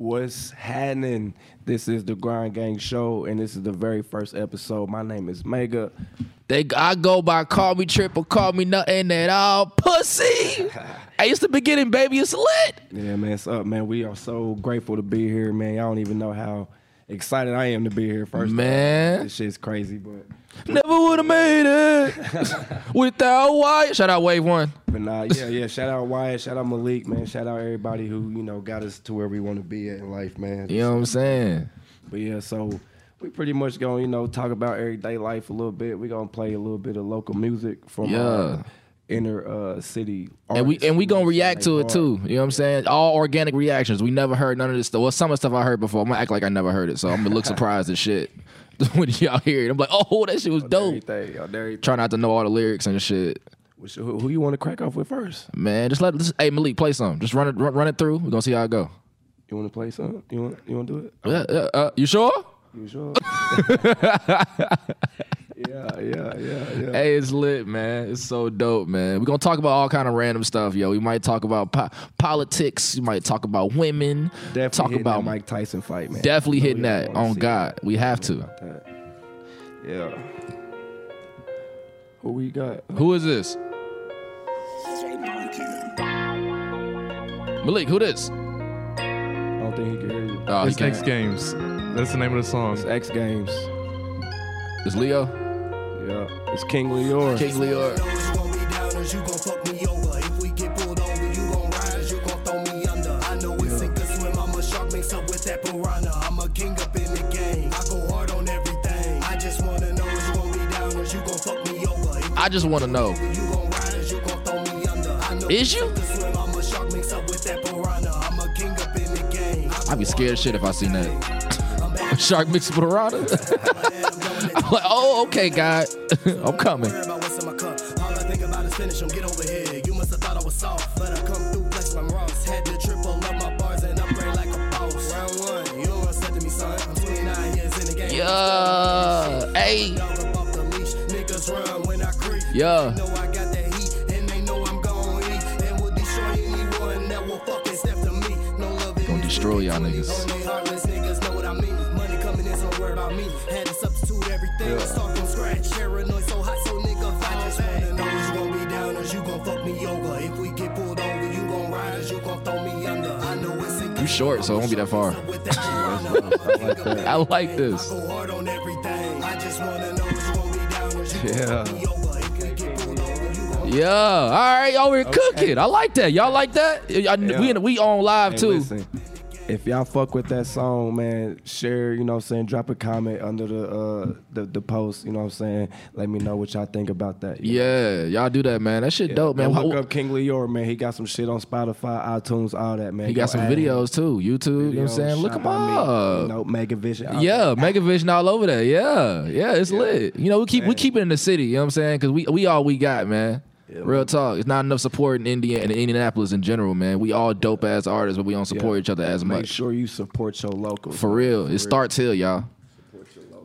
What's happening? This is the Grind Gang Show, and this is the very first episode. My name is Mega. They I go by call me triple, call me nothing at all, pussy. hey, it's the beginning, baby. It's lit. Yeah, man, it's up, man. We are so grateful to be here, man. Y'all don't even know how excited I am to be here. First. Man. this shit's crazy, but Never would have made it without Wyatt. Shout out Wave One. but nah, yeah, yeah. Shout out Wyatt, shout out Malik, man. Shout out everybody who you know got us to where we want to be at in life, man. You know what I'm saying? But yeah, so we pretty much gonna, you know, talk about everyday life a little bit. we gonna play a little bit of local music from Yeah. uh, inner uh, city And we and we gonna react to it hard. too. You know what I'm saying? All organic reactions. We never heard none of this stuff. Well, some of the stuff I heard before. I'm gonna act like I never heard it, so I'm gonna look surprised as shit when y'all hear it. I'm like, oh, that shit was dope. Everything, yo, everything. Try not to know all the lyrics and shit. Which- Who, who you want to crack off with first? Man, just let just, hey Malik play some. Just run it run, run it through. We're gonna see how it go. You want to play some? You want you want to do it? Yeah, yeah, uh, you sure? You sure? yeah, yeah, yeah, yeah. Hey, it's lit, man. It's so dope, man. We're gonna talk about all kind of random stuff, yo. We might talk about po- politics. We might talk about women. Definitely talk about Mike Tyson fight, man. Definitely oh, hitting that. On see God, we have to. Yeah. Who we got? Who is this? Malik, who this? I don't think he can hear you. Oh, It's. X Games. That's the name of the song. It's X Games. It's Leo. Yeah. It's King Leor. King Leo. You gon' be downers, you gon' fuck me over. If we get pulled over, you gon' rise, you gon' throw me under. I know it's sink or swim, I'm a shark mixed up with that piranha. I'm a king up in the game. I go hard on everything. I just wanna know is you gon' be downers, you gon' fuck me over. I just want to know. you gon' rise, you gon' throw me under. I know Is you? sink or swim, I'm a shark mixed up with that piranha. I'm a king up in the game. I'd be scared as shit if I seen that. Shark mixed with a rana. I'm like, oh, okay, God, I'm coming. Worry about what's in my cup. All I think about is finish 'em, get over here. You must have thought I was soft, but I come through flex my Ross. Had to triple up my bars and upgrade like a boss. Round one, you don't said to me, son. I'm 29 years in the game. Yeah, hey, Dog up off the leash, niggas run when I creep. yeah. Know I got that substitute everything. Start from scratch. Paranoid so hot, so nigga, I just wanna know you gon' be down or you gon' fuck me over. If we get pulled over, you gon' ride or you gon' throw me under. I know it's in You short, so it won't be that far. with that piranha. I like that. I this. Go hard on everything. I just wanna know you gon' be down or you Yeah. fuck me over. If we get pulled over, you gon' Yeah, all right, y'all were cooking. I like that. Y'all like that? I, we we on live Hey, too. listen, if y'all fuck with that song, man, share, you know what I'm saying, drop a comment under the uh the, the post, you know what I'm saying? Let me know what y'all think about that. you know? Yeah, y'all do that, man. That shit dope, man. Go look up King Leor, man. He got some shit on Spotify, iTunes, all that, man. he Go got some him. videos too. YouTube, you know what I'm saying? Look him up. You know, Mega Vision. all Yeah, Megavision all over that. Yeah, yeah, it's lit. You know, we keep we keep it in the city. You know what I'm saying? Because we we all we got, man. Real talk. It's not enough support in India and Indianapolis in general, man. We all dope ass artists, but we don't support Yeah. each other as Make much. Make sure you support your local. For real, it starts here, y'all.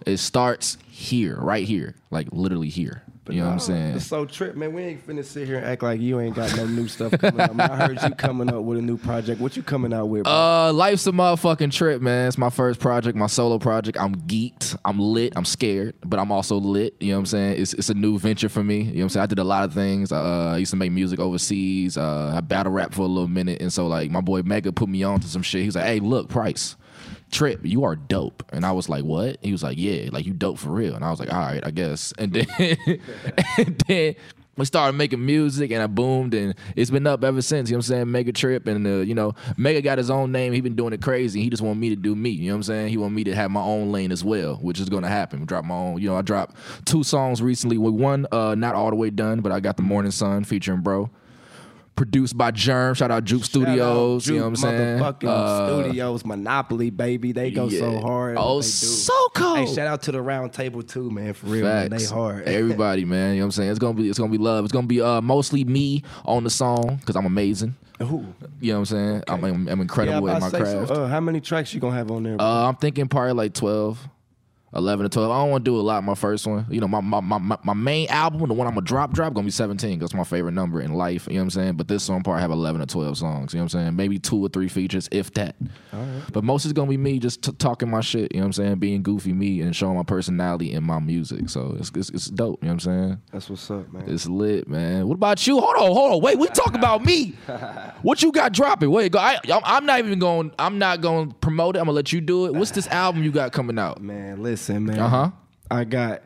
It starts here, right here, like literally here. You know what I'm saying? It's so trip, man. We ain't finna sit here and act like you ain't got no new stuff coming up. Man, I heard you coming up with a new project. What you coming out with? Bro? Uh, life's a motherfucking trip, man. It's my first project, my solo project. I'm geeked. I'm lit. I'm scared, but I'm also lit. You know what I'm saying? It's it's a new venture for me. You know what I'm saying? I did a lot of things. Uh, I used to make music overseas. Uh, I battle rap for a little minute, and so like my boy Mega put me on to some shit. He's like, "Hey, look, Price." Trip, you are dope. And I was like, what? He was like, yeah, like you dope for real. And I was like, all right, I guess. And then, and then we started making music and I boomed and it's been up ever since. You know what I'm saying? Mega Trip and, uh, you know, Mega got his own name. He been doing it crazy. He just want me to do me. You know what I'm saying? He want me to have my own lane as well, which is to happen. Drop my own, you know, I dropped two songs recently with one, uh, not all the way done, but I got The Morning Sun featuring Bro. Produced by Germ. Shout out Juke Studios. Out you know what I'm saying? Motherfucking Uh, Monopoly, Monopoly, baby. They go so hard. Oh, so cold. Hey, shout out to the round table too, man. For real, man. They hard. Everybody, man. You know what I'm saying? It's gonna be it's gonna be love. It's gonna be uh mostly me on the song because I'm amazing. Who? You know what I'm saying? I'm, I'm, I'm incredible Yeah, at my say, so, craft. uh, how many tracks you gonna have on there? uh, I'm thinking probably like 12. 11 to 12. I don't want to do a lot. My first one, you know, my my, my, my- main album, the one I'm gonna drop, drop, gonna be 17. That's my favorite number in life. You know what I'm saying? But this song part have 11 or 12 songs. You know what I'm saying? Maybe two or three features, if that. But most is gonna be me just t- talking my shit. You know what I'm saying? Being goofy me and showing my personality in my music. So it's it's, it's dope. You know what I'm saying? That's what's up, man. It's lit, man. What about you? Hold on, hold on. Wait, we talk about me. What you got dropping? Wait, go. I, I'm, not even going. I'm not going to promote it. I'm gonna let you do it. What's this album you got coming out? Man, listen, man. Uh-huh. I got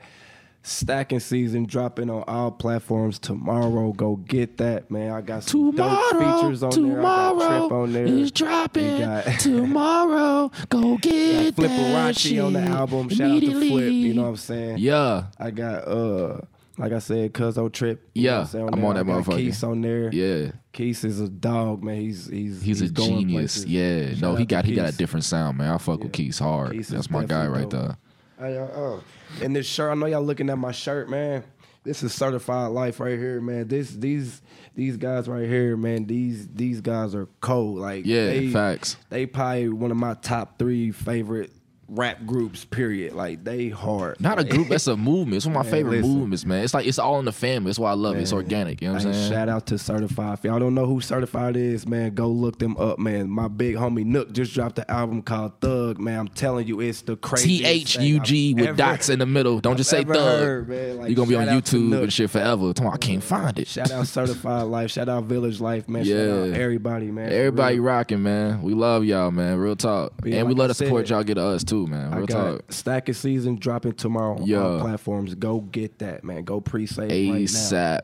stacking season dropping on all platforms tomorrow. Go get that, man. I got some dope features on there. I got tomorrow Trip on there. is dropping. Got- tomorrow, go get Got that Flipperachi on the album. Shout out to Flip. You know what I'm saying? Yeah, I got uh like I said, Cuzzo Trip. you know Yeah, I'm there. on that motherfucker. Keith on there. yeah. Keith is a dog, man. He's he's He's, a going genius. places. Yeah. Shout no, he got he got a different sound, man. I fuck with Keith hard. Keith That's my guy definitely right dope. there. Hey, uh, uh, and this shirt, I know y'all looking at my shirt, man. This is certified life right here, man. This these these guys right here, man. These these guys are cold. Like Yeah, they, facts. They probably one of my top three favorite rap groups. Period. Like they hard. Not a group, that's a movement. It's one of my Man, favorite listen. movements, man. It's like it's all in the family. That's why I love it. It's organic. You know what I'm saying? Shout out to Certified. If y'all don't know who Certified is, man, go look them up, man. My big homie Nook just dropped the album called Thug, man. I'm telling you, it's the craziest H thing U I've G with ever- dots in the middle. Don't just say thug. heard, man. Like, You're gonna be on shout out to YouTube and shit forever. Tomorrow I can't find it. Shout out Certified Life. Shout out Village Life, man. Shout out everybody, man. Everybody rocking, man. We love y'all, man. Real talk. Yeah, and we like love to support y'all get to us too, man. I Real got talk. Stacking Season dropping tomorrow on Yeah. all platforms. Go get that, man. Go pre-save right now. ASAP.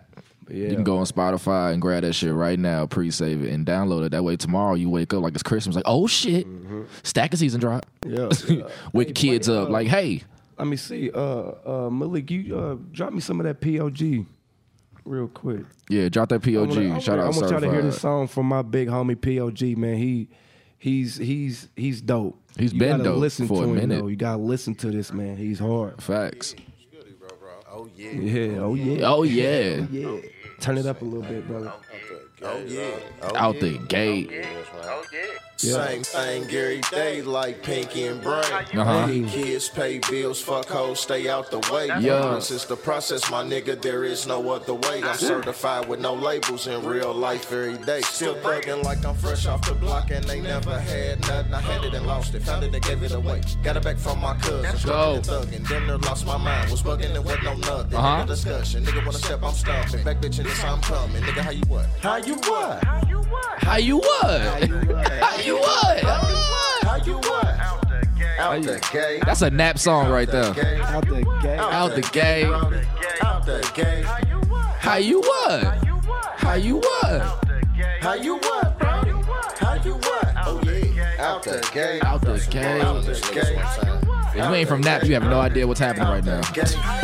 Yeah. You can go on Spotify and grab that shit right now, pre-save it, and download it. That way, tomorrow you wake up like it's Christmas, like oh shit, stacking season drop. Yeah. yeah. Wake Hey, kids play, up, uh, like hey, Let me see. Uh, uh, Malik, you uh, drop me some of that POG real quick. yeah, drop that POG. I wanna- I Shout wanna- out I want y'all to hear this song from my big homie POG, man. He he's he's he's dope. He's you been gotta dope listen for to a him, minute. though. You gotta listen to this man. He's hard. Facts. Oh yeah. Yeah. Oh yeah. Oh yeah, oh, Yeah. Turn it up a little bit, brother. Oh yeah. Oh, out the gate. Same thing, Gary Day, like Pinky and Brain. Uh-huh. Need kids pay bills, fuck hoes, stay out the way. Yeah. This is the process, my nigga. There is no other way. I'm certified with no labels in real life every day. Still thugging like I'm fresh off the block and they never had nothing. I had it and lost it, found it and gave it away. Got it back from my cousin. Go. Struggling and thugging. Dinner lost my mind. Was bugging and with no nothing. Uh-huh. Nigga discussion. Nigga wanna step, I'm stomping. Back bitching, this I'm coming. Nigga, how you what? How you what? How you what? How you what? How you what? How you what? Out the gate. Out the gate. That's a nap song right there. Out the gate. Out the gate. Out the gate. How you what? How you what? How you what, bro? How you what? Oh yeah. Out the gate. Out the gate. Out the gate. If you ain't from Nap, you have no idea what's happening right now.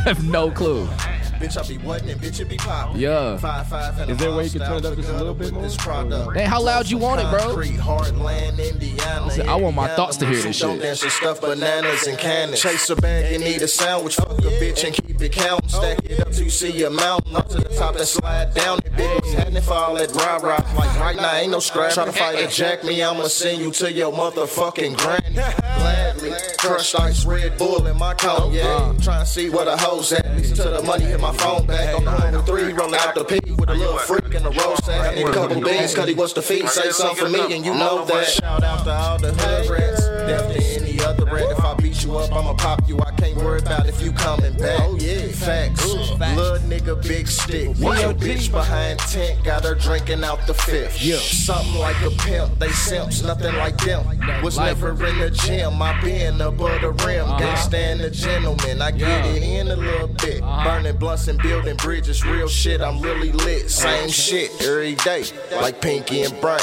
have no clue. Bitch, I be what and bitch, it be poppin'. Yeah. Five, five, and Is there a way you can turn it up just a little bit more? This product. Hey, how loud you want it, bro? Heartland, Indiana. said, I want my Indiana. thoughts to hear this Don't shit. dance and stuff bananas and cannons. Chase a bag and eat a sandwich. Fuck a bitch and keep it counting. Stack it up till you see a mountain. Up to the top and slide down. It big was happening for all that rah rah. Like right now, ain't no scrap. Try to fight a jack me, I'ma send you to your motherfucking granny. Gladly. Crushed ice, Red Bull in my cone, yeah. Trying to see where the hoes at. Listen to the money, hit my phone back. On the three, rolling out the P with a little freak in the road sack. And a couple beans, cause he wants the feed. Say something for me, and you know that. Shout out to all the hood rats. To any other rat. If I beat you up, I'ma pop you. I can't worry about if you coming back. Oh, yeah. Facts. Blood nigga, big stick. Watch your bitch behind tent, got her drinking out the fifth. Yeah. Something like a pimp. They simps, nothing like them. Was never in the gym. I been above the rim. Uh-huh. Gangsta and a gentleman. I get it in a little bit. Uh-huh. Burning blunts and building bridges. Real shit, I'm really lit. Same shit every day. Like Pinky and Brain.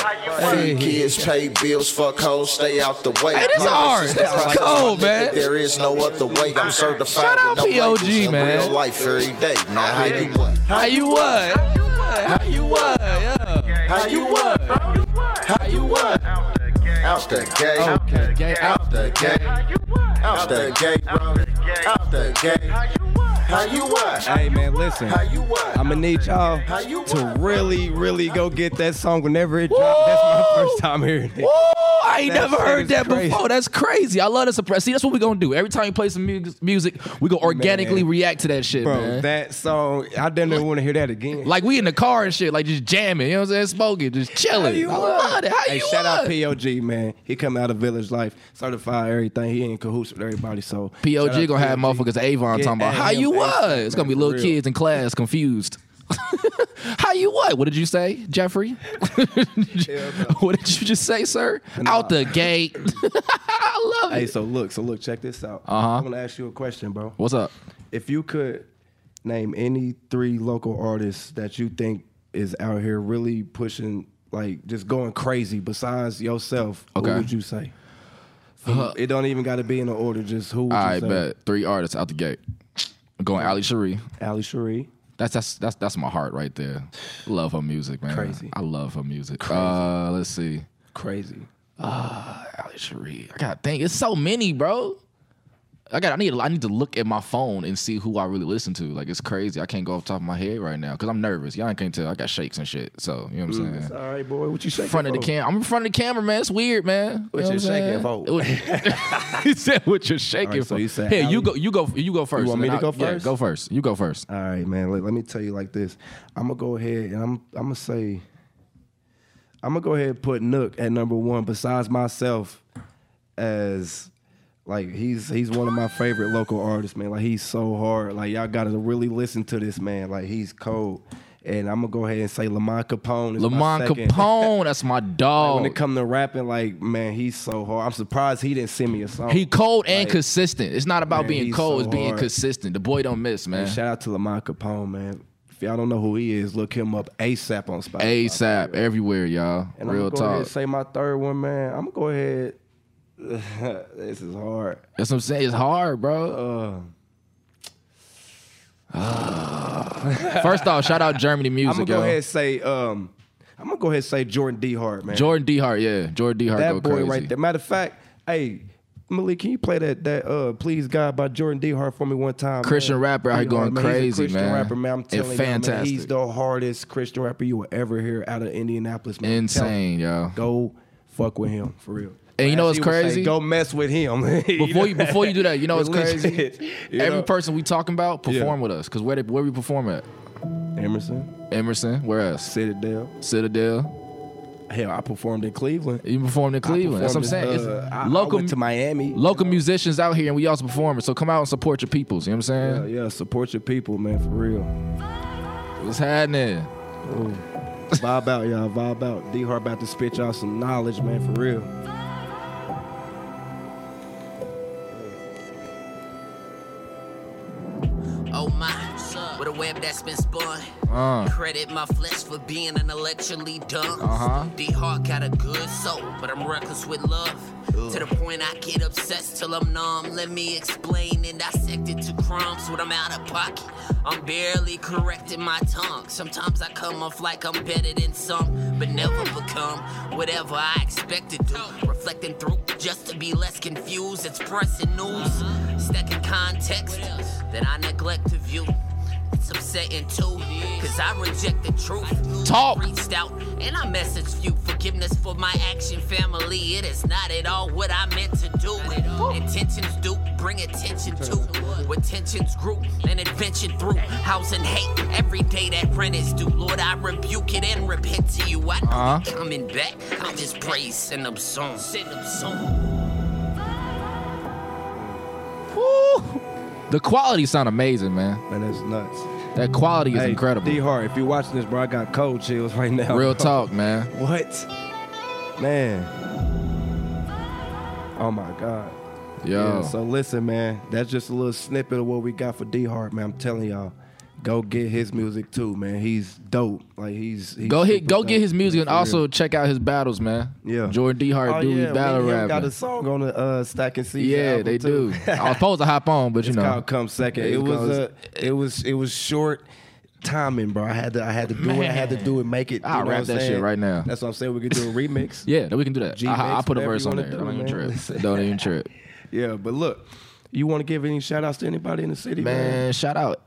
Feed kids, pay bills, fuck hoes, stay out the way. Hey, this hard. This is cold, man. There is no other way. I'm certified. Shout out with no POG, man. Real life every day. Now how you what? How you what? How you what? Yeah. How you what? How you what? Out the gate. Okay. Gate out. Out the gate. Out the gate, bro. Out the gate. How you what? Hey man, listen. How you what? I'm gonna need y'all to really, really go get that song whenever it drops. That's my first time hearing it. Woo! I ain't That never heard that crazy. before. That's crazy. I love the suppress. See, that's what we gonna do. Every time you play some mu- music, we gonna organically Man. react to that shit, Bro, man. that song, I didn't want to hear that again. like we in the car and shit, like just jamming. You know what I'm saying? Smoking, just chilling. you I love it. How hey, you shout out? POG, man. He come out of Village Life, certified everything. He in cahoots with everybody. So POG gonna have POG. motherfuckers Avon Get talking about how you was. It's gonna be little kids in class confused. how you what? What did you say, Jeffrey? what did you just say, sir? Out the gate. I love Hey, it. Hey, so look, so look, check this out. Uh-huh. I'm gonna ask you a question, bro. What's up? If you could name any three local artists that you think is out here really pushing, like just going crazy besides yourself, Okay. who would you say? From- it don't even got to be in the order. Just who would All you right, say? bet three artists out the gate. Going Ali Cherie. Ali Cherie. That's that's that's that's my heart right there. Love her music, man. Crazy. I love her music. Uh, let's see. Crazy. Ali Cherie. I gotta think. It's so many, bro. I got. I need. I need to look at my phone and see who I really listen to. Like it's crazy. I can't go off the top of my head right now because I'm nervous. Y'all can't tell. I got shakes and shit. So you know what I'm It's saying. all right, boy. What you shaking In Front of the for? camera. I'm in front of the camera, man. It's weird, man. What know you what I'm shaking saying? for? he said, "What you're shaking All right, so for?" you said Here, you go. You go. You go first. You want me to I'll- go yeah, first? go first. You go first. All right, man. Let, let me tell you like this. I'm gonna go ahead and I'm I'm gonna say I'm gonna go ahead and put Nook at number one. Besides myself, as like he's he's one of my favorite local artists, man. Like he's so hard. Like y'all gotta really listen to this man. Like he's cold. And I'm gonna go ahead and say Lamont Capone. Is my Lamont. Capone. That's my Like, dog. when it come to rapping, like man, he's so hard. I'm surprised he didn't send me a song. He cold and Like, consistent. It's not about man, being cold. so it's being hard. consistent. The boy don't miss, man. And shout out to Lamont Capone, man. If y'all don't know who he is, look him up ASAP on Spotify. ASAP everywhere, y'all. And Real I'm gonna go ahead and say my third one, man. I'm gonna go ahead. this is hard. That's what I'm saying. It's hard, bro. Uh, First off, shout out Germany Music. I'm gonna go yo. ahead and say, um, I'm gonna go ahead and say Jordan D. Hart, man. Jordan D. Hart, yeah. Jordan D. Hart that boy crazy. right there. Matter of fact, hey. Malik, can you play that that uh Please God by Jordan D. Hart for me one time? Christian man? rapper out. Going man. Crazy, Christian man. rapper, man. I'm telling you, man, fantastic. he's the hardest Christian rapper you will ever hear out of Indianapolis, man. You. Insane, yo. Go fuck with him for real. And you know As what's he would say, crazy? Go mess with him. Before you before you do that, you know what's crazy? you Every know? person we talking about perform with us. Cause where they, where we perform at? Emerson, Emerson. Where else? Citadel. Citadel. Hell, I performed in Cleveland. You performed in I Cleveland. That's what I'm saying. in, It's uh, I- I local went to Miami. local musicians out here and we also performing. So come out and support your peoples. You know what I'm Yeah, saying? yeah, support your people, man, for real. What's happening? Ooh. Vibe out, y'all. Vibe out. D Hart about to spit y'all some knowledge, man, for real. With a web that's been spun. Uh. Credit my flesh for being intellectually dumb. Uh-huh. D Hart got a good soul, but I'm reckless with love. To the point I get obsessed till I'm numb. Let me explain and dissect it to crumbs when I'm out of pocket. I'm barely correcting my tongue. Sometimes I come off like I'm better than some, but never become whatever I expected to. Reflecting through just to be less confused. It's pressing news, stacking context that I neglect to view. It's upsetting too, cause I reject the truth. Talk. Reached out and I messaged you. Forgiveness for my action, family. It is not at all what I meant to do. Intentions do bring attention to what tensions grew and adventure through. House and hate every day that rent is due. Lord, I rebuke it and repent to you. I know Uh-huh. you're coming back. I just praise, send them songs. Send The quality sound amazing, man. Man, that's nuts. That quality is Hey, incredible. D Hart, if you're watching this, bro, I got cold chills right now. Real bro. talk, man. What? Man. Oh my God. Yo. Yeah, so listen, man, that's just a little snippet of what we got for D Hart, man. I'm telling y'all, go get his music too, man. He's dope. Like he's, he's Go hit, super go get his music and also real. check out his battles, man. Yeah. Jordan D. Hart Oh, do yeah, battle me and got a song on the uh, and See. yeah, album, they too. do. I was supposed to hop on, but you It's know, called Come Second. It It was goes- uh, it was it was short timing, bro. I had to I had to do it. I had to do it. Make it. I'll rap what I'm that shit right now. That's what I'm saying. We could do a remix. yeah, then we can do that. G-Mix, I, I'll put a verse on wanna there. do, Don't even trip. Don't even trip. Yeah, but look, you want to give any shout outs to anybody in the city, man? Man, shout out.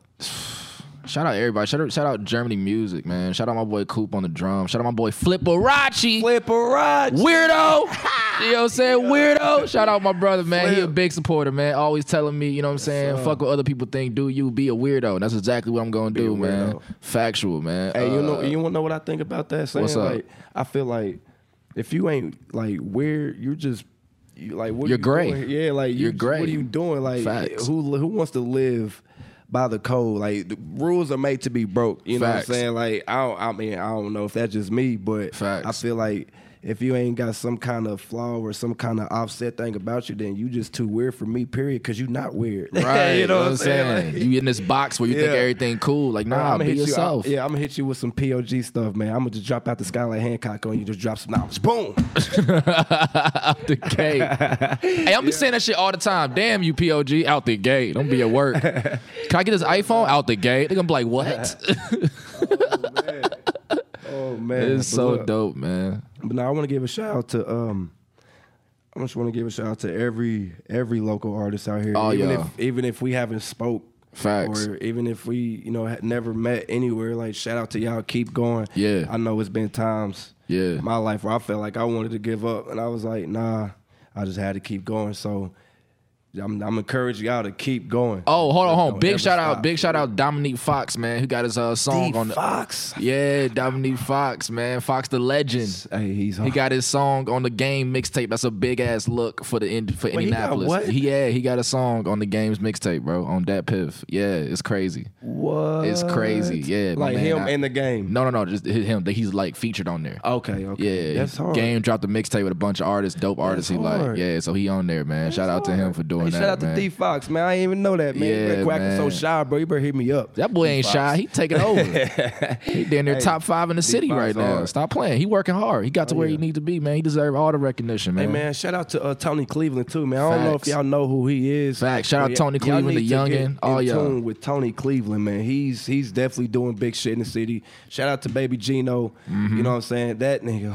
Shout out everybody. Shout out, shout out Germany music, man. Shout out my boy Coop on the drum. Shout out my boy Flipperachi. Flipperati. Weirdo. You know what I'm saying? Weirdo. Shout out my brother, man. He a big supporter, man. Always telling me, you know what I'm saying? Fuck what other people think. Do you be a weirdo? And that's exactly what I'm gonna do, man. Factual, man. Hey, you know, Uh, you want to know what I think about that? Saying, What's up? Like, I feel like if you ain't like weird, you're just you, like what You're you gray. doing? Yeah, like You're you, gray. What are you doing? Like Facts. who who wants to live? By the code, like the rules are made to be broke. You know what I'm saying? Like I, don't, I mean, I don't know if that's just me, but Facts. I feel like if you ain't got some kind of flaw or some kind of offset thing about you, then you just too weird for me. Period. Because you're not weird. Right, you know what I'm saying? Like, you in this box where you think everything cool. Like, nah, I'm be hit yourself. You, I, yeah, I'm gonna hit you with some POG stuff, man. I'm gonna just drop out the sky like Hancock on you. Just drop some knowledge. Boom. out the gate. hey, I'm be saying that shit all the time. Damn you, POG, out the gate. Don't be at work. Can I get this iPhone out the gate? They're gonna be like, what? Man, it's so look, dope, man. But now I want to give a shout out to um. I just want to give a shout out to every every local artist out here. Oh, even yeah. if even if we haven't spoke, Facts. or even if we you know had never met anywhere, like shout out to y'all. Keep going. Yeah. I know it's been times. Yeah. in my life where I felt like I wanted to give up, and I was like, nah, I just had to keep going. So. I'm, I'm encouraging y'all to keep going. Oh, hold on, hold on. Big ever shout out, big shout out Dominique Fox, man, who got his uh, song D on the Fox. Yeah, Dominique Fox, man. Fox the legend. Hey, he's He got his song on the game mixtape. That's a big ass look for the Ind- for Wait, he got Indianapolis. what? He yeah, he got a song on the game's mixtape, bro, on that piff. Yeah, it's crazy. what? It's crazy. Yeah, like man, him I- in the game. No, no, no, just him. He's like featured on there. Okay, okay. Yeah, that's hard. Game dropped a mixtape with a bunch of artists, dope artists. He like, yeah, so he on there, man. Shout out to him for doing Hey, that. shout out man. to D Fox, man. I didn't even know that, man. Yeah, Yeah, Quacking so shy, bro. You better hit me up. That boy ain't shy. He taking over. he down there Hey, top five in the city right now. hard. Stop playing. He working hard. He got to Oh, where yeah. he need to be, man. He deserve all the recognition, man. Hey man, shout out to uh, Tony Cleveland too, man. I don't know if y'all know who he is. Facts. Shout out Tony Cleveland, the youngin'. All yeah. tune with Tony Cleveland, man. He's he's definitely doing big shit in the city. Shout out to Baby Gino. Mm-hmm. You know what I'm saying? That nigga.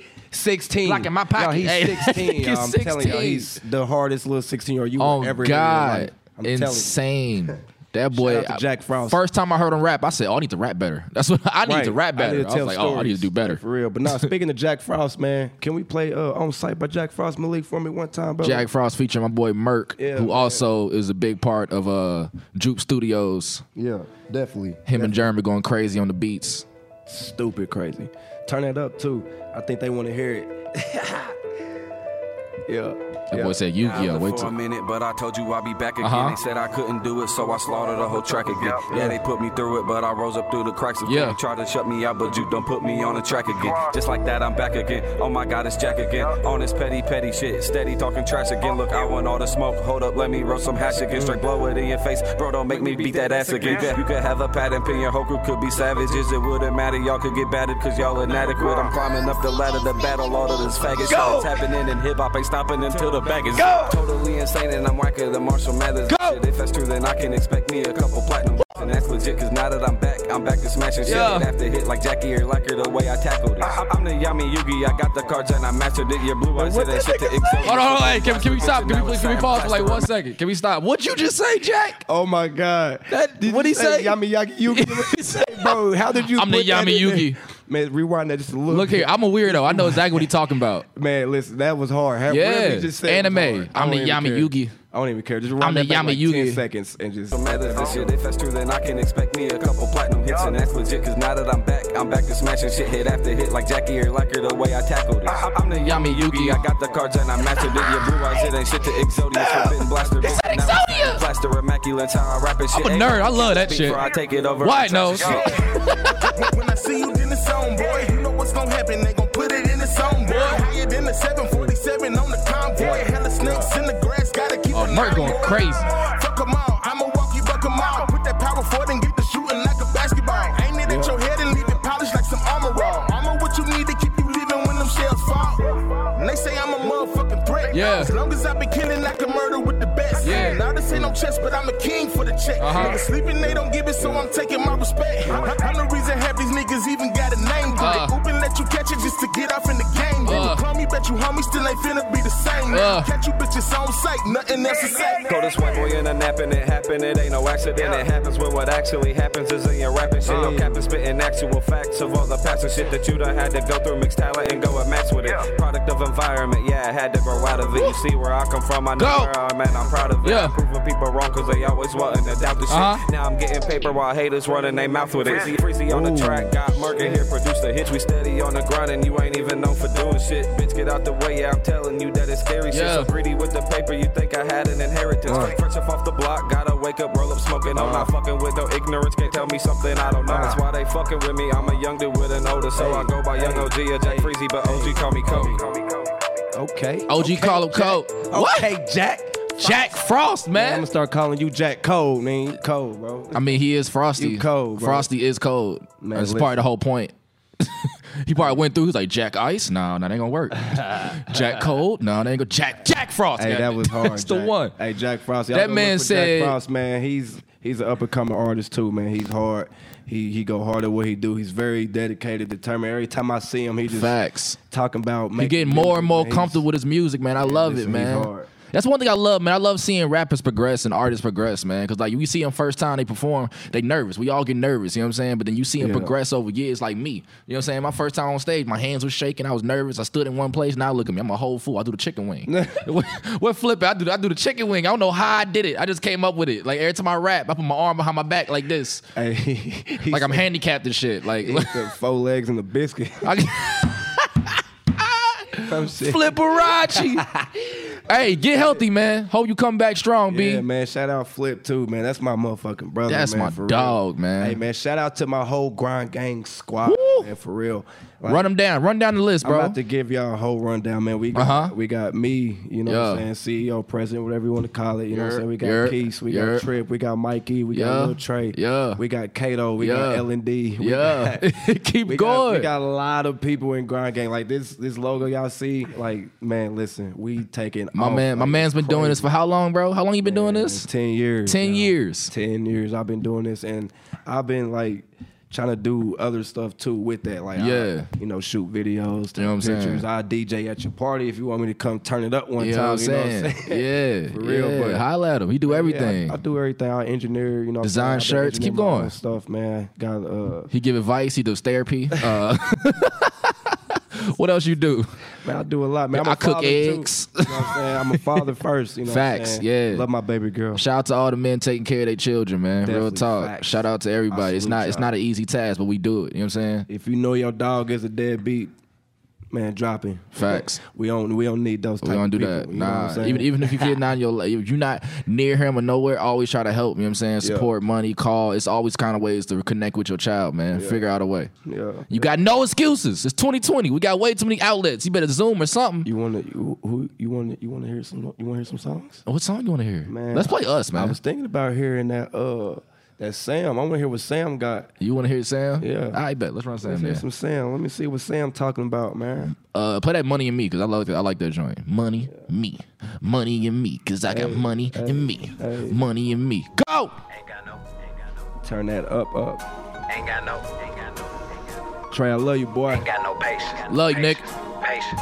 16. Block in my pocket. Yo, he's Hey. 16. He's. I'm telling you, he's the hardest little 16 year old you Oh will ever hear in your God, insane. That boy, Jack Frost. First time I heard him rap, I said, "Oh, I need to rap better." That's what I need Right. to rap better. I, to was like, "Oh, I need to do better." For real. But now, speaking of Jack Frost, man, can we play uh, on site by Jack Frost Malik for me one time, bro? Jack Frost featuring my boy Merk, Yeah, who man. also is a big part of uh Juke Studios. Yeah, definitely. Him and Jeremy going crazy on the beats. Stupid crazy. Turn that up too. I think they want to hear it. yeah. That yeah. boy said, I "Yu-Gi-Oh, wait for a minute, but I told you I'd be back again. Uh-huh. They said I couldn't do it, so I slaughtered the whole track again. Yeah, they put me through it, but I rose up through the cracks again. Yeah. Tried to shut me out, but you don't put me on the track again. Just like that, I'm back again. Oh my God, it's Jack again. On this petty, petty shit. Steady talking trash again. Look, I want all the smoke. Hold up, let me roll some hash again. Straight blow it in your face. Bro, don't make me beat that ass again. Yeah, You could have a pattern pin, your whole crew could be savages. It wouldn't matter, y'all could get battered cause y'all inadequate. I'm climbing up the ladder to battle all of this faggot shit. It's happening in and hip hop, ain't stopping until the bag is totally insane and I'm whacker than Marshall Mathers. Shit, if that's true, then I can expect me a couple platinum. And that's legit, cause now that I'm back, I'm back to smashing shit. Yeah. Hit after hit like Jackie or Lacker the way I tackled it. I, am the Yami Yugi, I got the cards and I mastered it. Your blue eyes hit that shit to exhibit. Hold on, hold on, hey, can, can we stop? Can we, please, can we pause for like one second? Can we stop? What'd you just say, Jack? Oh my God. That- Did what'd you he say? Yami Yaki Yugi. What'd he say, bro? How did you? I'm the put that Yami in there? Yugi. Man, rewind that just a little. Look here. I'm a weirdo. I know exactly what he's talking about. Man, listen, that was hard. How- Yeah, just said anime. hard. I I'm don't the Yami care. Yugi. I don't even care. Just rewind I'm the that back Yami like Yugi. 10 seconds and just. Matter this shit, if that's true, then I can expect me a couple platinum hits, and that's legit. Cause now that I'm back, I'm back to smashing shit hit after hit like Jackie or Lacker the way I tackled it. I, am the Yami Yugi, I got the cards and I mastered it. Your blue eyes, it ain't shit to Exodia, forbidden blaster. They said Exodia! Plaster immaculate, how I rap and shit. I'm a nerd, I love that shit. Before I take it over. White knows. When I see you, then it's on, boy. You know what's gonna happen. They gon' put it in the song, boy. Higher than the 747 on the convoy. Hella snakes in the grass, gotta keep Oh, an Merc eye going on. crazy. Fuck 'em all, I'ma walk you, buck 'em all. Put that power forward and get the shooting like a basketball. Aim it at your head and leave it polished like some armor raw. Armor what you need to keep you living when them shells fall. And they say I'm a motherfucking threat. Yeah. This ain't no chess, but I'm a king for the check. Uh-huh. Niggas sleeping, they don't give it, so I'm taking my respect. The reason bet you homie, still ain't finna be the same. man. Uh. Catch you bitches on sight, nothing else to say. Call this white boy in a nap and it happened. It ain't no accident. It happens when what actually happens is in your rapping shit. No cap and spitting actual facts of all the past and shit that you done had to go through. Mixed talent and go and match with it. Product of environment, yeah, I had to grow out of it. You see where I come from, I know Go. where I'm at. I'm proud of it. Yeah. I'm proving people wrong cause they always wanting to doubt the shit. Uh-huh. Now I'm getting paper while haters running their mouth with it. Freezy, Freezy on the track, got Merkin here, produced the hits. We steady on the grind and you ain't even known for doing shit. Bitch, get out the way, yeah, I'm telling you that it's scary shit. Yeah. So greedy with the paper, you think I had an inheritance. Fresh up off the block, gotta wake up, roll up smoking. I'm not uh-huh. fucking with no ignorance, can't tell me something I don't know. That's uh-huh. why they fucking with me. I'm a young dude with an older, so I go by Young OG or Jack Freezy, but OG call me Kobe. Okay. OG okay, call him Jack. Cole. What? Okay, Jack. Jack Frost, Man, I'm man. gonna start calling you Jack Cold, man. You Cold, bro. I mean, he is Frosty. You cold, bro. Frosty is cold. Man, That's listen. part of the whole point. He probably went through. He's like Jack Ice. No, no, that ain't gonna work. Jack Cold. No, that ain't gonna. Jack Jack Frost. Hey, that was hard. That's the one. Hey, Jack Frost. That man said- Jack Frost, man. He's he's an up and coming artist too, man. He's hard. He he go hard at what he do. He's very dedicated, determined. Every time I see him, he just Facts. talking about He getting more and more man. comfortable with his music, man. I love listen, it, he's man. That's one thing I love, man. I love seeing rappers progress and artists progress, man. Because like you see them first time they perform, they nervous. We all get nervous, you know what I'm saying? But then you see them Yeah. progress over years, like me. You know what I'm saying? My first time on stage, my hands were shaking. I was nervous. I stood in one place. Now look at me. I'm a whole fool. I do the chicken wing. what, what flip? I do. I do the chicken wing. I don't know how I did it. I just came up with it. Like every time I rap, I put my arm behind my back like this, Hey, like I'm handicapped and shit. Like he said four legs and a biscuit. I. Flipperachi. Hey, get healthy, man. Hope you come back strong, B. Yeah, man. Shout out Flip too, man. That's my motherfucking brother. That's man, my for real. dog, man. Hey, man. Shout out to my whole grind gang squad, Woo. man. For real. Like, Run them down. Run down the list, bro. I'm about to give y'all a whole rundown, man. We got Uh-huh. we got me, you know what I'm saying, CEO, president, whatever you want to call it. You know what I'm saying? We got yeah, Peace, we yeah. got Trip, we got Mikey, we Yeah, got Lil Trey, yeah. we got Kato, we got Yeah. L and D. yeah. Keep We going. got, we got a lot of people in grind gang. Like this this logo y'all see, like man, listen, we taking my off, man, my man's been doing this for how long, bro? How long you been doing this? Ten years. 10 yo. years. Ten years. I've been doing this, and I've been like trying to do other stuff too with that. Like, Yeah. I, you know, shoot videos, take You know what I'm saying? pictures. I DJ at your party if you want me to come turn it up one You know time. what I'm you know saying? what I'm saying? Yeah. For real, yeah. but- Holla at him. He do everything. Yeah, I, I do everything. I engineer, you know, Design shirts. Keep going. Stuff, man. Got uh, he give advice. He does therapy. Uh, what else you do? man, I do a lot, man. I'm a I cook eggs. You know what I'm saying? I'm a father first. You know, Facts, yeah. Love my baby girl. Shout out to all the men taking care of their children, man. Real talk. facts. Shout out to everybody. It's not it's not an easy task, but we do it. You know what I'm saying? If you know your dog is a deadbeat, man, dropping. Facts. We don't we don't need those. We don't of do people, that. you know what I'm Nah. Even even if kid not in your if you're not near him or nowhere, always try to help. You know what I'm saying? Yeah. Support, money, call. It's always kind of ways to connect with your child, man. Figure out a way. yeah. You got no excuses. It's 2020. We got way too many outlets. You better Zoom or something. You want to you, who you want to you want to hear some you want to hear some songs? What song you want to hear? Man, Let's play us, man. I was thinking about hearing that uh that Sam. I want to hear what Sam got. You want to hear Sam? Yeah. I bet. Let's run Sam. Let's Sam. hear Yeah. some Sam. Let me see what Sam talking about, man. Uh, play that money and me because I love that. I like that joint. Money, me, money and me because I got money and me, hey. money and me. Go. Ain't got no, ain't got no, Turn that up up. ain't got no, ain't got no, ain't got no, Trey, I love you, boy. ain't got no patience. Love you, Nick. Patience.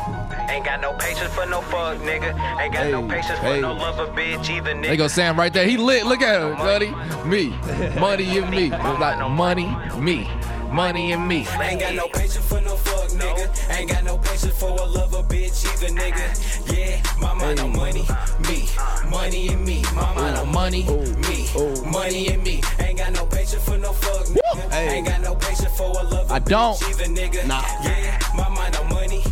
Ain't got no patience for no fuck nigga. Ain't got no Hey, patience hey. for no lover bitch either nigga. There go Sam right there. He lit. Look at him, buddy. Me, money and me. It's like money, me, money and me. Ain't got no patience for no fuck nigga. Ain't got no patience for a lover bitch either nigga. Yeah, my mind on money, me, money and me. My mind on Money. me, money and me. Ain't got no patience for no fuck nigga. Ain't got no patience for a lover I don't. bitch either nigga. Nah. Yeah, my mind on money,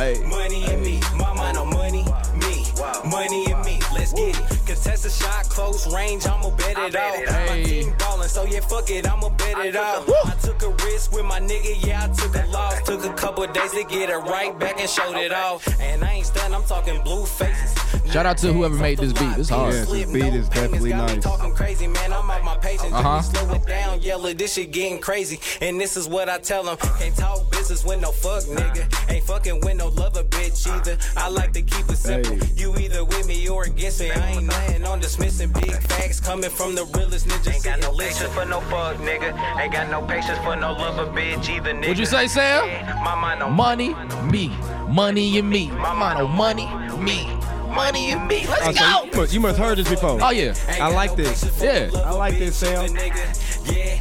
Hey. money and me. My mind on money, me, money and me. Let's get it. Contest a shot, close range, I'ma bet it all. My team ballin', so yeah, fuck it, I'ma bet it all. I took a risk with my nigga, yeah, I took a loss. Took a couple days to get it right back and showed it off. And I ain't stunned, I'm talking blue faces. Shout out to whoever made this beat. It's hard. Yes, this beat is definitely Got me nice. talking crazy, man. I'm out my patience. Uh-huh. Slow it down, yellow. This shit getting crazy. And this is what I tell them. Can't talk business with no fuck nigga. Ain't fucking with no lover bitch either. I like to keep it simple. Hey. You either with me or against me. I ain't nothing on dismissing big facts coming from the realest ninja. Ain't got no sitting patience for no fuck nigga. Ain't got no patience for no lover bitch either nigga. What'd you say, Sam? Yeah, my mind on Money, me, money and me. My mind on money, me, money and me. Let's Oh, so go. you, must, you must heard this before. Oh yeah, I like this. yeah. I like this, Sam.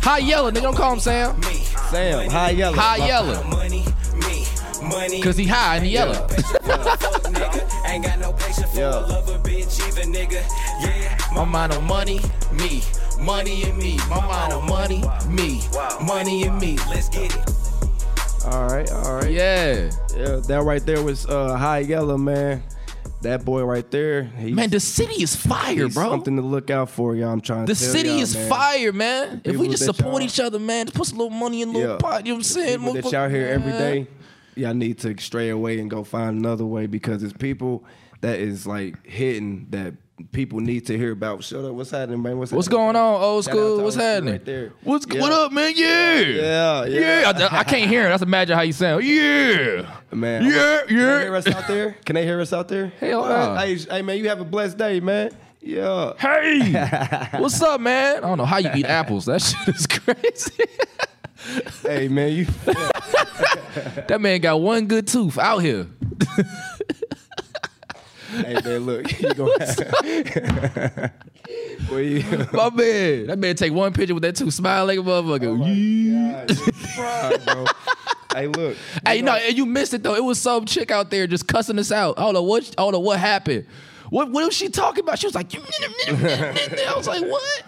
High yellow, nigga. Don't call him Sam. Me, Sam, high yellow. High My- yellow. Money, me, money. Cause he high and he yellow. nigga. Ain't got no patience for Yeah. A lover, bitch, even nigga. Yeah, My mind on money, me. Money and me. My mind on money, me. Money and me. let's get it. All right, all right. Yeah. Yeah, that right there was uh, high yellow, man. That boy right there. He's, Man, the city is fire, he's bro. something to look out for, y'all. I'm trying to The tell city y'all, is man. fire, man. If we just that support y'all- each other, man, just put a little money in a little Yeah. pot. You know what I'm saying? People that motherfucker, y'all hear every man. day, y'all need to stray away and go find another way because it's people that is like hidden that people need to hear about. Shut up. What's happening, man? What's, What's happening? going on, old Shout out to school? What's happening? Right there. What's Yeah. what up, man? Yeah, Yeah, yeah. I, I can't hear him. That's imagine how you sound. Yeah, Man. Yeah, Can they yeah. hear us out there? Can they hear us out there? Hell no. Hey, hey, man, you have a blessed day, man. Yeah. Hey, what's up, man? I don't know how you eat apples. That shit is crazy. hey, man, you. that man got one good tooth out here. Hey, man, look, you gonna have. Where you? My man, that man take one picture with that two smile like a motherfucker. Oh yeah. God, you fried, bro. hey, look. Hey, no, and you missed it though. It was some chick out there just cussing us out. I don't what. I don't what happened. What What was she talking about? She was like, I was like, what?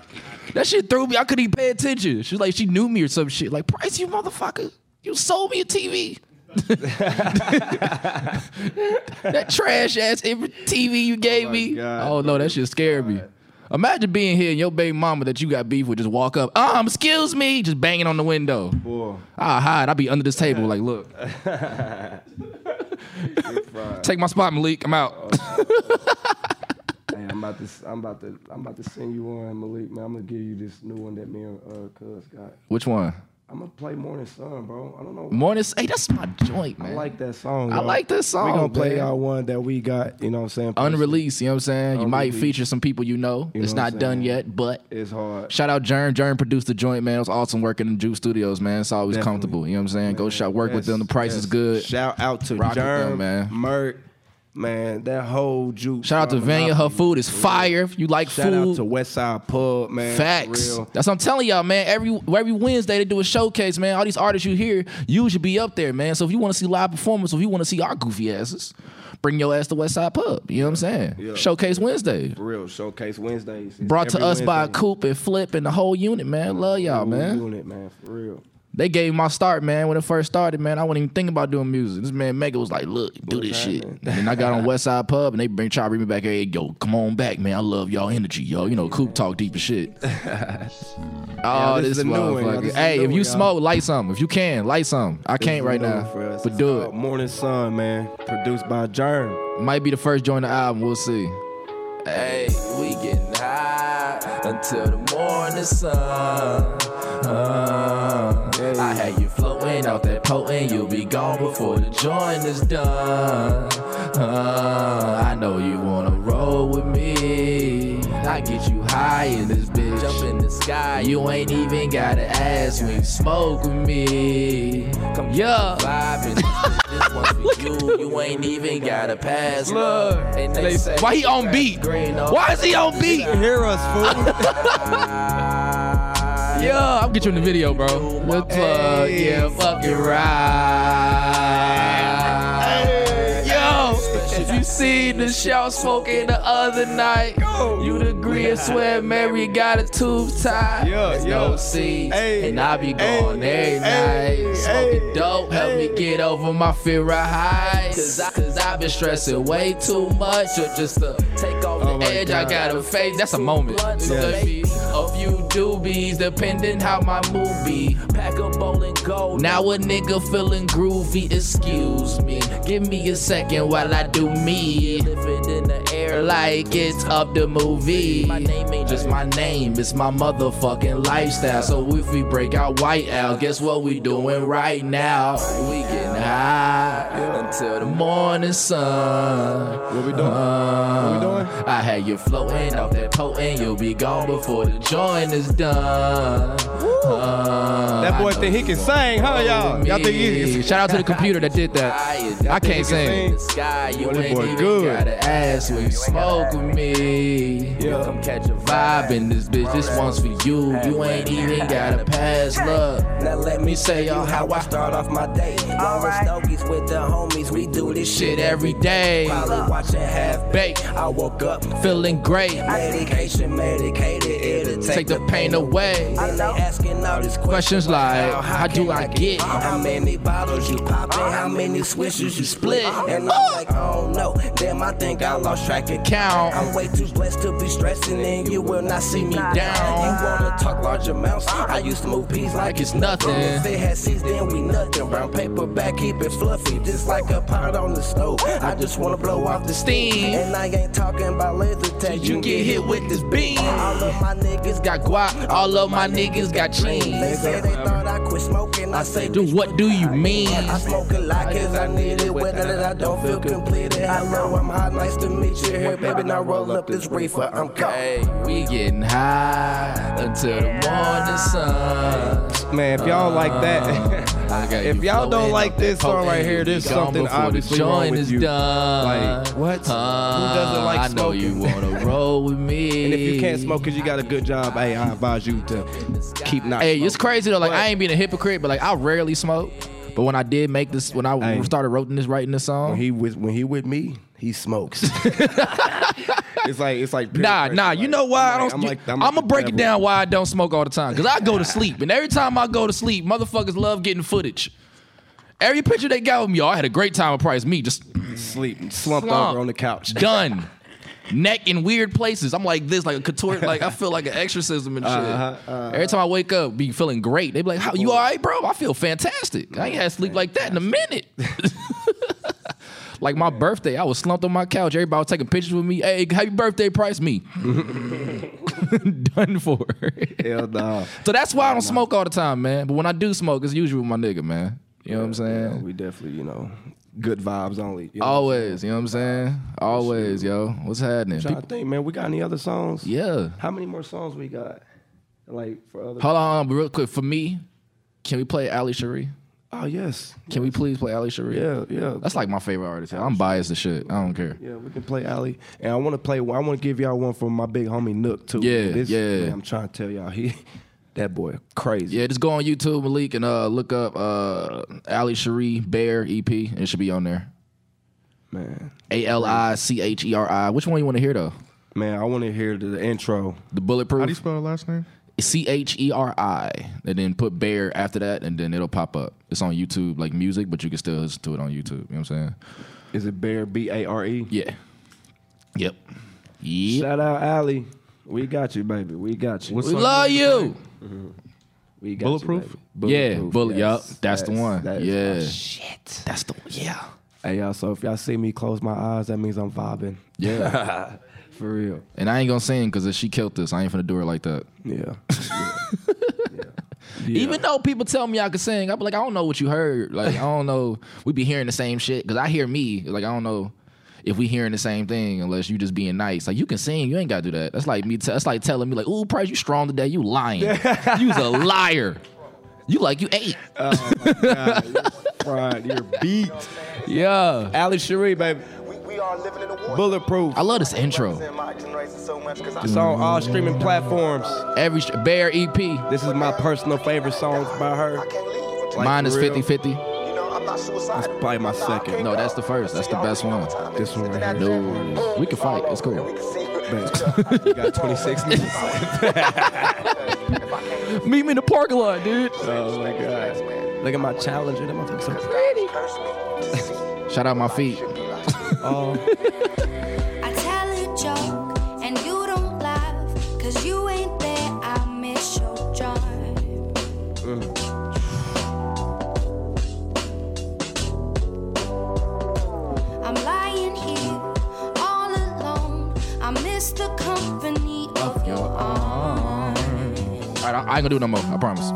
That shit threw me. I couldn't even pay attention. She was like, she knew me or some shit. Like, Price, you motherfucker, you sold me a TV. that trash ass TV you gave my me. God, oh no, that shit scared me. Imagine being here and your baby mama that you got beef with just walk up, um, excuse me, just banging on the window. Boy. I'll hide. I'll be under this table, like, look. Take my spot, Malik. I'm out. Hey, I'm about to, I'm about to, I'm about to send you one, Malik. Man, I'm gonna give you this new one that me and uh, Cuz got. Which one? I'm gonna play Morning Sun, bro. I don't know. Morning. Hey, that's my joint, man. I like that song. I like that song, We gonna play man. y'all one that we got. You know what I'm saying? Unreleased, you know what I'm saying? You might feature some people you know. You it's know not done yet, but It's hard. shout out Jern. Jern produced the joint, man. It was awesome working in Juice Studios, man. It's always Definitely. comfortable. You know what I'm saying? Go Man, shot, work with them. The price is good. Shout out to Rock them, man. Merk, man. That whole juice. Shout out to Vanya. Her food is fire. If you like Shout food, out to Westside Pub, man. Facts. That's what I'm telling y'all, man. Every every Wednesday they do a showcase, man. All these artists you hear, you should be up there, man. So if you want to see live performance, or if you want to see our goofy asses, bring your ass to Westside Pub. You know what I'm saying? Yeah. Showcase Wednesday. For real. Showcase Wednesdays. It's Brought to us by Wednesday. Coop and Flip and the whole unit, man. Love y'all, Whole man. Unit, man. For real. They gave my start, man. When it first started, man, I wasn't even thinking about doing music. This man Mega was like, "Look, do this shit." And I got on Westside Pub, and they bring try to bring me back. Hey, yo, come on back, man. I love y'all energy, yo. You know, Coop talk deep as shit. oh, this this, is a new one, y'all. Hey, if one, you y'all. smoke, light some. If you can, light some. I This can't right now, for us. but It's do it. Morning Sun, man. Produced by Germ. Might be the first joint the album. We'll see. Hey, we getting high until the morning sun. Uh, I had you floating out that potent, you'll be gone before the joint is done. Uh, I know you wanna roll with me. I get you high in this bitch, jump in the sky. You ain't even gotta ask me, smoke with me. Come yeah, vibing. This one for you. You ain't even gotta pass. Look, and they say, why he on beat? Why is he on beat? Hear us, fool. Yeah, I'll get you in the video, bro. The plug, yeah, fucking right. You seen the show smoking the other night, you'd agree and swear Mary got a tube tie. Yeah, There's yeah. no Hey, and I be going every night. Smoking dope, help me get over my fear of heights. Cause, I, cause I've been stressing way too much, or just to take off Oh the edge, I gotta face. That's a moment. Yeah. a few doobies, depending how my mood be. Pack a bowl and go. Now a nigga feeling groovy, excuse me. Give me a second while I do me. Living in the air like it's up the movie. My name ain't just my name, it's my motherfucking lifestyle. So if we break out white out, guess what we doing right now? We getting high until the morning sun. What we doing? What we doing? I had you floating off that potent, you'll be gone before the joint is done. That boy uh, think he can sing, huh, y'all? Y'all think he Shout out to the computer that did that. I can't he sing. can Sky, you Boy, that ain't boy even good. gotta ask when you smoke with me. Yeah. Come catch a vibe in this bitch. This one's for you. You ain't even gotta pass love. Now let me say y'all how I start off my day. Rolling stogies with the homies, we do this Shit every day. Probably watching half Bake, I woke up, feeling great. medication, medicated, it'll Take the pain away. Then they asking all these Questions like, how do I get? How many bottles you poppin'? How many swishers you split? And I'm like, I don't know. Damn, I think I lost track of Count. I'm way too blessed to be stressing, and you will not see me down. You wanna talk large amounts? I used to move peas like it's nothing. If it had seeds, then we nothing. Brown paper back, keep it fluffy, just like a pot on the stove. I just wanna blow off the Steam. And I ain't talking about laser tag. You get hit with this beam. All of my niggas Got guap. All of my niggas got They say they thought smoking. I say, Dude, what do you mean? I smoke a lot cause I need it. Whether that I don't feel completed. Hello, I'm hot. Nice to meet you here, baby. Now roll up this reefer. I'm cold. We getting high until the morning sun. Man, if y'all like that, Okay, if y'all don't like this song right here, there's something obviously wrong with is you. done. Like, what? Who Uh, doesn't like I know smoking? you wanna roll with me. and if you can't smoke because you got a good job, hey, I advise you to keep not. Hey, it's crazy though. Like But- I ain't being a hypocrite, but like I rarely smoke. But when I did make this, when I Hey. started writing this, writing this song, When he with when he with me, he smokes. it's like it's like Nah, pressure. nah. Like, You know why I'm I don't? I'm I'm, like, I'm gonna break it down why I don't smoke all the time. Cause I go to sleep, and every time I go to sleep, motherfuckers love getting footage. Every picture they got with me, I had a great time with Price. Me just Sleep, slumped Slump. over on the couch. done. Neck in weird places. I'm like this, like a contort, like I feel like an exorcism and shit. Uh-huh, Every time I wake up, be feeling great. They be like, "How you all right, bro?" I feel fantastic. I ain't had sleep like that in a minute. like my birthday, I was slumped on my couch. Everybody was taking pictures with me. Hey, happy birthday, Price. Me done for. Hell no. so that's why I don't smoke all the time, man. But when I do smoke, it's usually with my nigga, man. You know what I'm saying? Yeah, we definitely, you know, good vibes only. You know Always, you know what I'm saying? Always, yo. What's happening? Trying to think, man. We got any other songs? Yeah. How many more songs we got? Like for other. Hold on, real quick. For me, can we play Ali Cheri? Oh yes. Can we please play Ali Cheri? Yeah, yeah. That's like my favorite artist. I'm biased as shit. I don't care. Yeah, we can play Ali, and I want to play. I want to give y'all one from my big homie Nuk too. Yeah, This- yeah. man, I'm trying to tell y'all, he, that boy, crazy. Yeah, just go on YouTube, Malik, and uh, look up uh, Ali Cheri Bare EP. It should be on there. man, A L I C H E R I. Which one you want to hear though? man. I want to hear the, the intro. The bulletproof. How do you spell the last name? C H E R I, and then put Bare after that, and then it'll pop up. It's on YouTube, like music, but you can still listen to it on YouTube. You know what I'm saying? Is it Bare B A R E? Yeah. Yep. Yep. Shout out Ali. We got you, baby. We got you. What's We love you. Mm-hmm. We got Bulletproof? You, baby. Yeah, bullet. Yup, that's the one. that is yeah, my shit. that's the one. yeah. Hey y'all, so if y'all see me close my eyes, that means I'm vibing. Yeah. For real. and I ain't gonna sing because if she killed this, I ain't finna do her like that. Yeah. Even though people tell me I can sing, I be like, I don't know what you heard. Like, I don't know. We be hearing the same shit because I hear me. Like, I don't know if we hearing the same thing unless you just being nice. Like, you can sing, you ain't gotta do that. That's like me. T- that's like telling me like, "Ooh, Price, you strong today. You lying. You's a liar. You like you ate. Oh right, you're beat. Yeah. Ali Cheri, baby. Bulletproof. I love this intro. It's on all streaming platforms. Every sh- Bare EP. This is my personal favorite song by her. Like, Mine is 50 50. It's probably my second. No, that's the first. That's the best one. This one right here. No, we can fight. It's cool. you got 26 minutes. Meet me in the parking lot, dude. Oh my god. Look at my challenger. That motherfucker's so pretty. Shout out my feet. Oh, I tell a joke and you don't laugh, cause you ain't there, I miss your charm. I'm lying here all alone. I miss the company of your arms. All right, I, I ain't gonna do it no more. I promise.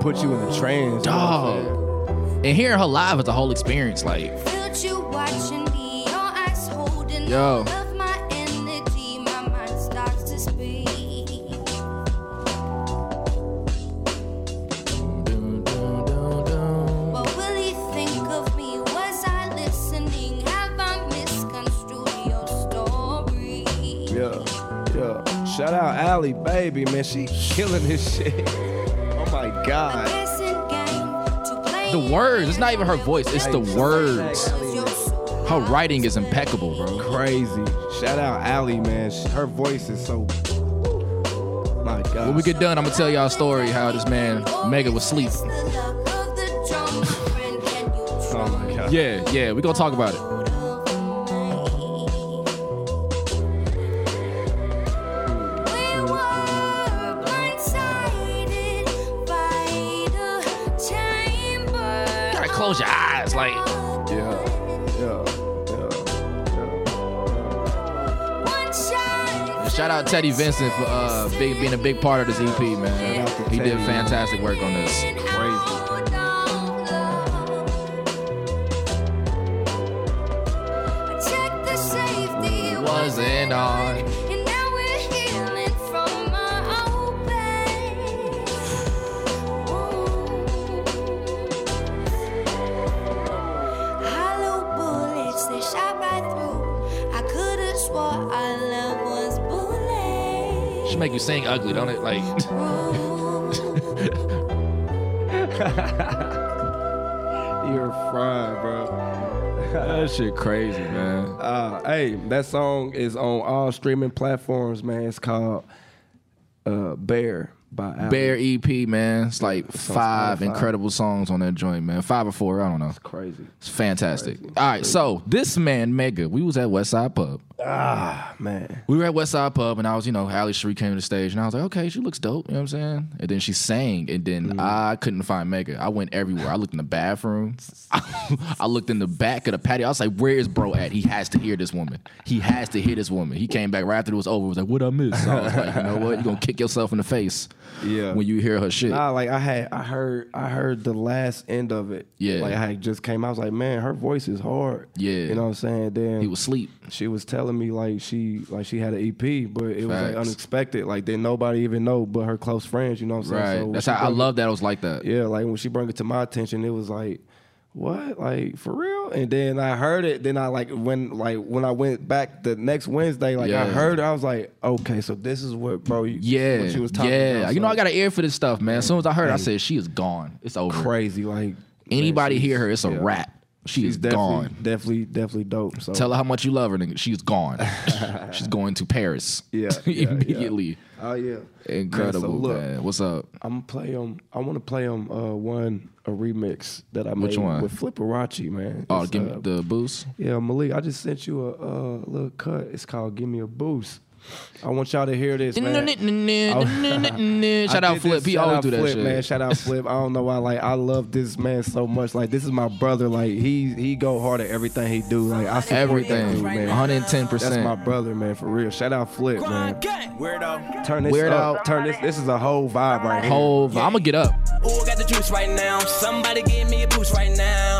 Put you in a trance. you know what I'm saying? Dog. And hearing her live is a whole experience. Like, felt you watching me. Your eyes holding Yo. all my energy. My mind starts to speak. What will he think of me? Was I listening? Have I misconstrued your story? Yeah, yeah. Shout out Ali, baby, man. She killing this shit. God. Guessing game to play the words, it's not even her voice, it's the words. Her writing is impeccable, bro. Crazy. Shout out Ali, man. Her voice is so. My God. When we get done, I'm gonna tell y'all a story how this man Mega was asleep. Oh my God. Yeah, yeah, we gonna talk about it. Out Teddy Vincent for uh, big, being a big part of this EP, man. He did fantastic work on this. Ugly, don't it? Like, You're fried, bro. that shit crazy, man. Uh, hey, that song is on all streaming platforms, man. It's called uh, Bare by Ali. Bare EP, man. It's like five incredible songs on that joint, man. Five or four, I don't know. It's crazy. It's fantastic. All right, so this man, Mega, we was at Westside Pub. Ah, man. We were at Westside Pub, and I was, you know, Ali Cheri came to the stage, and I was like, okay, she looks dope. You know what I'm saying? And then she sang, and then I couldn't find Mega. I went everywhere. I looked in the bathroom. I looked in the back of the patio. I was like, where is bro at? He has to hear this woman. He has to hear this woman. He came back right after it was over. Was like, what I miss? So I was like, you know what? You're gonna kick yourself in the face Yeah. when you hear her shit. Nah, like I had, I heard, I heard the last end of it. Yeah. like I just came. out. I was like, man, her voice is hard. Yeah. you know what I'm saying. Then He was asleep. She was telling me like she, like she had an EP, but it was like unexpected. Like didn't nobody even know but her close friends. You know what I'm saying? Right. So That's how I love that it was like that. Yeah, like when she brought it to my attention, it was like, what? Like for real? And then I heard it. Then I like when like when I went back the next Wednesday, like I heard it, I was like, okay, so this is what bro, you, Yeah, what she was talking yeah. about. you know, I got an ear for this stuff, man. As soon as I heard, it, I said, "She is gone. It's over." crazy. Like Anybody man, hear her, it's a yeah. wrap. She She's is definitely, gone. definitely, definitely dope. So Tell her how much you love her, nigga. She's gone. She's going to Paris. Yeah, yeah, yeah. immediately. Oh yeah, Incredible, Man, so look, man. What's up? I'm play them. I want to play them. Uh, one a remix that I Which made one? with Flipperachi, man. Oh, It's, give me uh, the boost. Yeah, Malik, I just sent you a uh, little cut. It's called "Give Me a Boost." I want y'all to hear this, man. Shout out Flip. He always do that Flip, shit. Man, shout out Flip. I don't know why. Like, I love this man so much. Like, this is my brother. Like, he he go hard at everything he do. Like, I support Everything. dude, man. 110%. That's my brother, man. For real. Shout out Flip, man. Weirdo. Turn this Weird up. Turn this. This is a whole vibe right here. Whole. I'm gonna get up. Ooh, got the juice right now. Somebody give me a boost right now.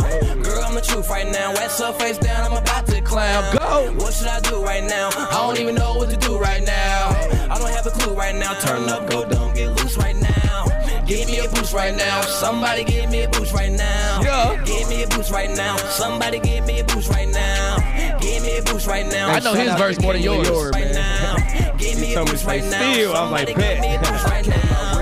I'm the truth right now. Wet her face down, I'm about to clown. Go. What should I do right now? I don't even know what to do right now. I don't have a clue right now. Turn up, go down, get loose right now. Give me a boost right now. Somebody give me a boost right now. Yeah. Give me a boost right now. Somebody give me a boost right now. Give me a boost right now. I know his verse more than yours. Right now. Give me a boost right now. still. I was like, Somebody give me a bet.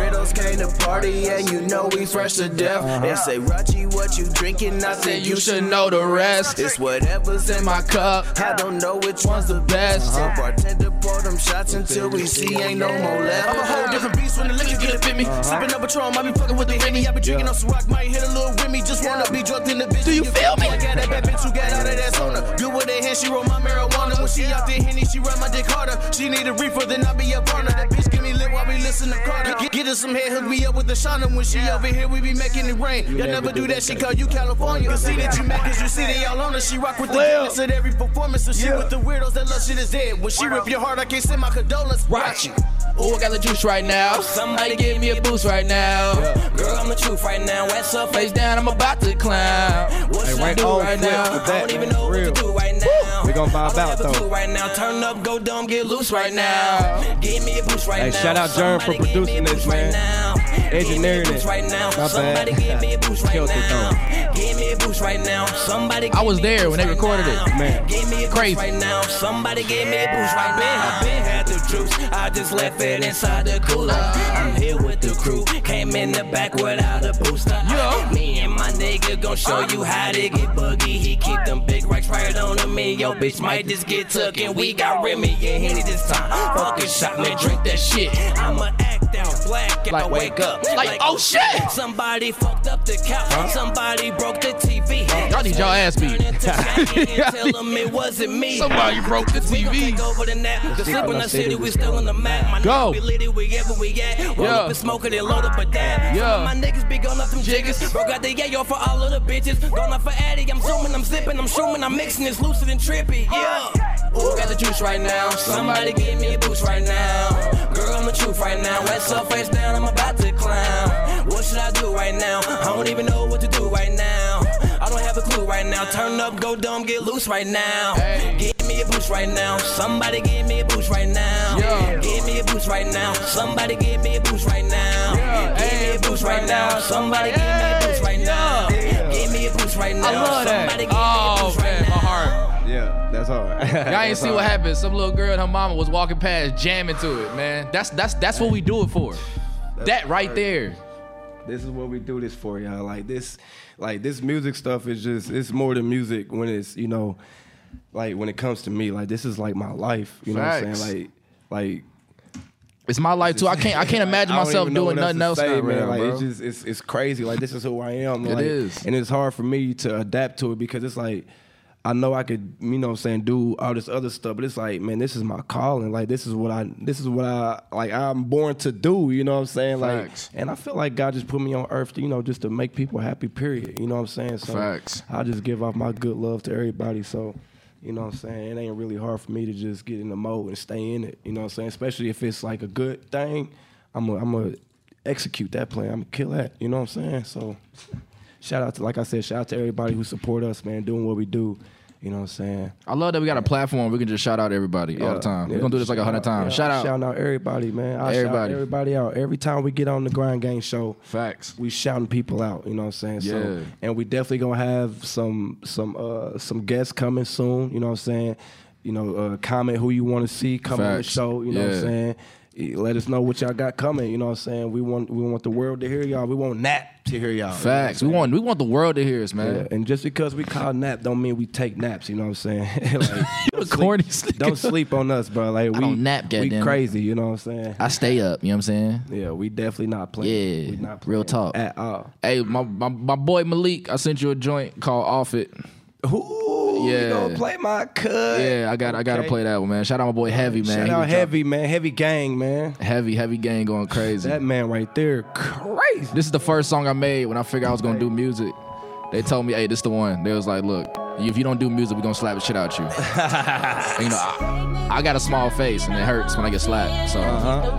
Boost right now. Weirdos came to party and you know we fresh to death. They say, Rachi, what you drinking? I said, You should know the rest. It's whatever's in my cup. I don't know which one's the best. Uh-huh. So bartender pour them shots until we see ain't no more left. I'm a whole different beast when the liquor get up in me. Sipping up a Patron, I be fucking with the Henny. I be drinking on some rock, might hit a little Remy. Just wanna be drunk in the bitch. Do you feel me? I got that bad bitch who got out of that sauna. Good with her hand, she roll my marijuana. When she out there, Henny, she run my dick harder. She need a reefer, then I be up on her. That bitch give me lit while we listen to Carter. Get, get her some head, me up with the Shauna. When she over here, we be making it rain. Y'all never do that, she call you California. See that you mad cause you see they all on her. She rock with the goodness at every performance. So she with the weirdos that love shit is dead. When she rip your heart, I can't send my condolence. Watch you. Oh, I got the juice right now. Somebody give me a boost right now. Girl, I'm the truth right now. West up, face down, I'm about to clown. What Hey, should I right do right now? I don't even know what to do right now. We gonna vibe out, though. right now. Turn up, go dumb, get loose right now. Give me a boost right Hey, now. shout out Jern for Somebody give me a producing this, man. Now. Engineering Give me a boost it. right now. My Somebody bad. give me a boost right Killed it, now. Give me a boost right now. Somebody I was there when they boost right recorded it. Man. Give me a Crazy. boost right now. Somebody give me a boost right now. I been had the. I just left it inside the cooler. I'm here with the crew. Came in the back without a booster. Yeah. Me and my nigga gon' show you how to get boogie. He keep them big racks right on to me. Yo, bitch might just get took and we got Remy and Henny this time. Fucking shot me, drink that shit. I'ma act out, black out, Like, wake up. like, oh, shit. Somebody fucked up the couch. Somebody broke the TV. Y'all need y'all ass beat. Turn into Jackie and Tell them it wasn't me. Somebody broke the TV. over the nap. The slip in the city, we still on the map. My Go. niggas be litty wherever we at. Roll Yeah. up and smoke it and load up a dab. Yeah. Some my niggas be going up them jiggers. Broke out the yayo for all of the bitches. Going up for Addy, I'm zooming, I'm zipping, I'm shrooming, I'm mixing, it's lucid and trippy. Yeah. Ooh, got the juice right now. Somebody give me a boost right now. Girl, I'm the truth right now. West up, face down, I'm about to clown. What should I do right now? I don't even know what to do right now. I don't have a clue right now. Turn up, go dumb, get loose right now. Give me a boost right now. Somebody give me a boost right now. Yeah. Give me a boost right now. Somebody give me a boost right now. Give me a boost right now. Somebody give me a boost right now. Give me a boost right now. I love. Somebody give me a Oh boost right man, my heart. Yeah, that's hard. Y'all ain't see what happened. Some little girl and her mama was walking past, jamming to it, man. That's that's that's what we do it for. That right there. This is what we do this for, y'all. Like this, like this music stuff is just it's more than music when it's you know, like when it comes to me. Like this is like my life. You know what I'm saying? Like, like It's my life too. I can't I can't imagine I myself doing nothing else say, now, man. man, Like bro. it's just it's it's crazy. Like this is who I am. It like, is. and it's hard for me to adapt to it because it's like. I know I could, you know what I'm saying, do all this other stuff, but it's like, man, this is my calling. Like this is what I this is what I like I'm born to do, you know what I'm saying? Like Facts. and I feel like God just put me on earth, to, you know, just to make people happy, period. You know what I'm saying? So Facts. I just give off my good love to everybody. So, you know what I'm saying? It ain't really hard for me to just get in the mode and stay in it. You know what I'm saying? Especially if it's like a good thing, I'm gonna I'm execute that plan. I'm gonna kill that. You know what I'm saying? So shout out to like I said, shout out to everybody who support us, man, doing what we do. You know what I'm saying? I love that we got a platform we can just shout out everybody all the time. We're gonna do this like a hundred times. yeah, shout out. shout out everybody, man. I Everybody. everybody. Shout everybody out. Every time we get on the Grind Gang show, Facts. we shouting people out. You know what I'm saying? Yeah. So, and we definitely gonna have some some uh some guests coming soon. You know what I'm saying? You know, uh, comment who you want to see come on the show. You know what I'm saying? Let us know what y'all got coming. You know what I'm saying? We want we want the world to hear y'all. We want Nap to hear y'all. You know Facts. We want we want the world to hear us, man. Yeah, and just because we call nap don't mean we take naps. You know what I'm saying? like, don't, corny sleep, don't sleep on us, bro. Like we nap, we crazy. You know what I'm saying? I stay up, you know what I'm saying? Yeah, we definitely not playing. Yeah, we not real talk. at all. Hey, my, my my boy Malik, I sent you a joint called Off It. Ooh, Yeah. you gonna play my cut? Yeah, I got I gotta Okay. play that one, man. Shout out my boy Heavy, man. Shout He out was heavy man, heavy gang man. dropping- heavy, heavy gang going crazy. That man right there, crazy. This is the first song I made when I figured I was gonna do music. They told me, hey, this the one. They was like, look, if you don't do music, we're gonna slap the shit out you. And, you know, I, I got a small face and it hurts when I get slapped. So Uh-huh.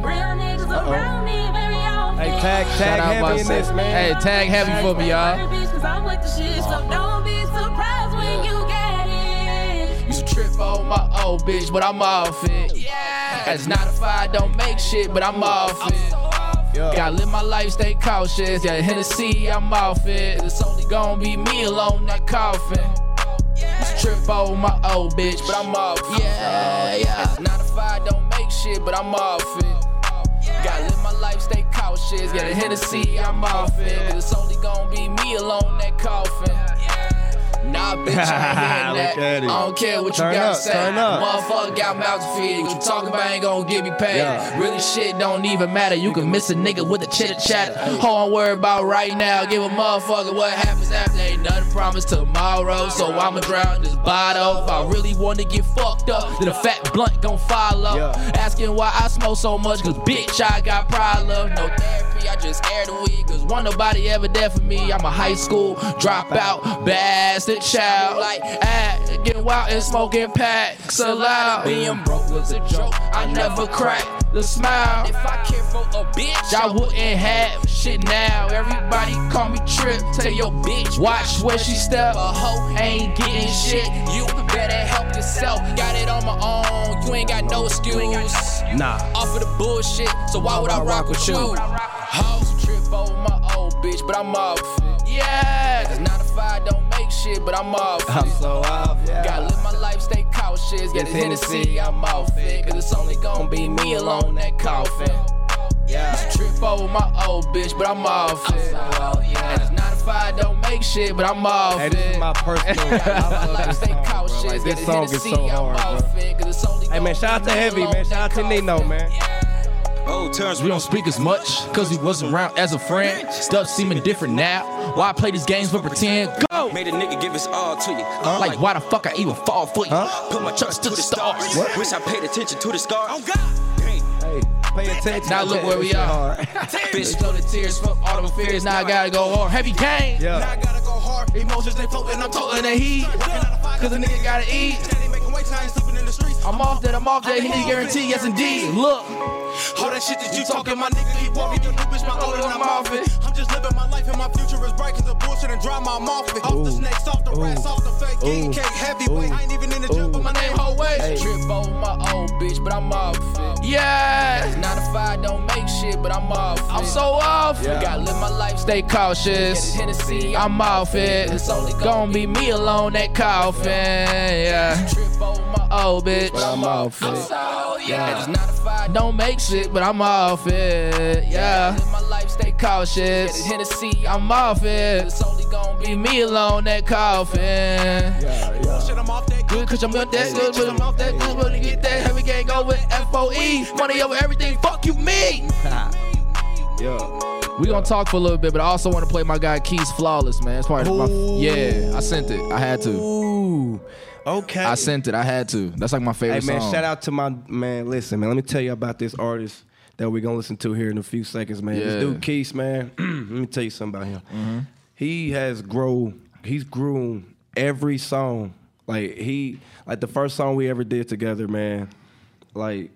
Hey, tag shout tag out heavy my in this man. Hey, tag heavy for me, y'all. On my old bitch, but I'm off it. Yeah. It's not a five, don't make shit, but I'm off it. Gotta live my life, stay cautious. Yeah, Hennessy, I'm off it. It's only gonna be me alone that coffin. To trip on my old bitch, but I'm off. Yeah, yeah. It's not a five, don't make shit, but I'm off it. Gotta live my life, stay cautious. Yeah, the Hennessy, I'm off it. It's only gonna be me alone that coffin. Nah, bitch, I ain't that. Look at it. I don't care what Turn you gotta up, say. Motherfucker got mouth to feed. What You talk about ain't gonna get me paid. Yeah. Really shit don't even matter. You can miss a nigga with a chitter chatter. All I'm worried about right now, give a motherfucker what happens after. Ain't nothing promised tomorrow. So I'ma drown this bottle. If I really wanna get fucked up, then a fat blunt gon' follow. Yeah. Asking why I smoke so much, cause bitch, I got problems. No therapy, I just air the weed, cause one nobody ever there for me. I'm a high school dropout, bastard child. Like, ah, getting wild and smoking packs aloud. Being broke was a joke, I never cracked the smile. If I care for a bitch, I wouldn't have shit now. Everybody call me Trip, tell your bitch, watch where she step. A hoe ain't getting shit, you better help yourself. Got it on my own, you ain't got no excuse. Nah. Off of the bullshit, so why would I rock with you? House trip over my old bitch, but I'm off it. Yeah, cause 9 to 5 don't make shit, but I'm off it. I'm so off, yeah. Gotta live my life, stay cautious. Get Hennessy, Hennessy. I'm off it. Cause it's only gonna be me alone that coffin. Yeah. Trip over my old bitch, but I'm off it. So off, yeah. And it's 9 to 5 don't make shit, but I'm off Hey, it. this is my personal. I love Life this stay song, bro. cautious. Like, this song is so hard, bro. it. It's Hey man, shout out to Heavy, man. Shout out to Nino, man. Oh, Terrence, We don't speak as much, cause we wasn't around as a friend. Stuff seeming different now. Why I play these games but pretend? Go! Made a nigga give his all to you. Like, why the fuck I even fall for you? Put my trust to the stars. What? Wish I paid attention to the scars. Oh God. Hey, pay attention. Now look where we This shit are. hard. Bitch, know the tears from all the fears. Now I gotta go hard. Heavy game. Yeah. I gotta go hard. Emotions they floating. I'm Toting toting the heat. Cause a nigga gotta eat. Steady making weight, I ain't sleeping in the streets. I'm off that, I'm off that. He need guarantee. Yes, indeed. Look. All that shit that you talking, my nigga keep walking. Your new bitch, my older, and I'm I'm off off it. it. I'm just living my life and my future is bright. Cause the bullshit and drama, I'm off it. Off the snakes, off the rats, off the fake. King cake, heavyweight. I ain't even in the gym, but my name whole way. Trip over my old bitch, but I'm off it. Yeah. 9 to 5 don't make shit, but I'm off it. I'm so off. Yeah. Gotta live my life, stay cautious. Hennessy, I'm off it. It's only gonna be me alone that coffin. Yeah. Trip over my old bitch, but I'm off it. Yeah. 9 to 5 don't make shit, but I'm off it. Yeah. Live my life, stay cautious. Hennessy, I'm off it. It's only gonna be me alone that coffin. yeah Shit, I'm off that Good, cause I'm with that good, but I'm off that good, but to get that heavy gang go with FOE. Money over everything, fuck you, me. Yeah. We gonna talk for a little bit, but I also want to play my guy Keys Flawless, man. It's part of my. Yeah, I sent it. I had to. Ooh. Okay. I sent it. I had to. That's like my Hey favorite man, song. shout out to my man. Listen, man, let me tell you about this artist that we're gonna listen to here in a few seconds, man. Yeah. This dude Keith, man. let me tell you something about him. Mm-hmm. He has grown. He's grown every song. Like he, like the first song we ever did together, man. Like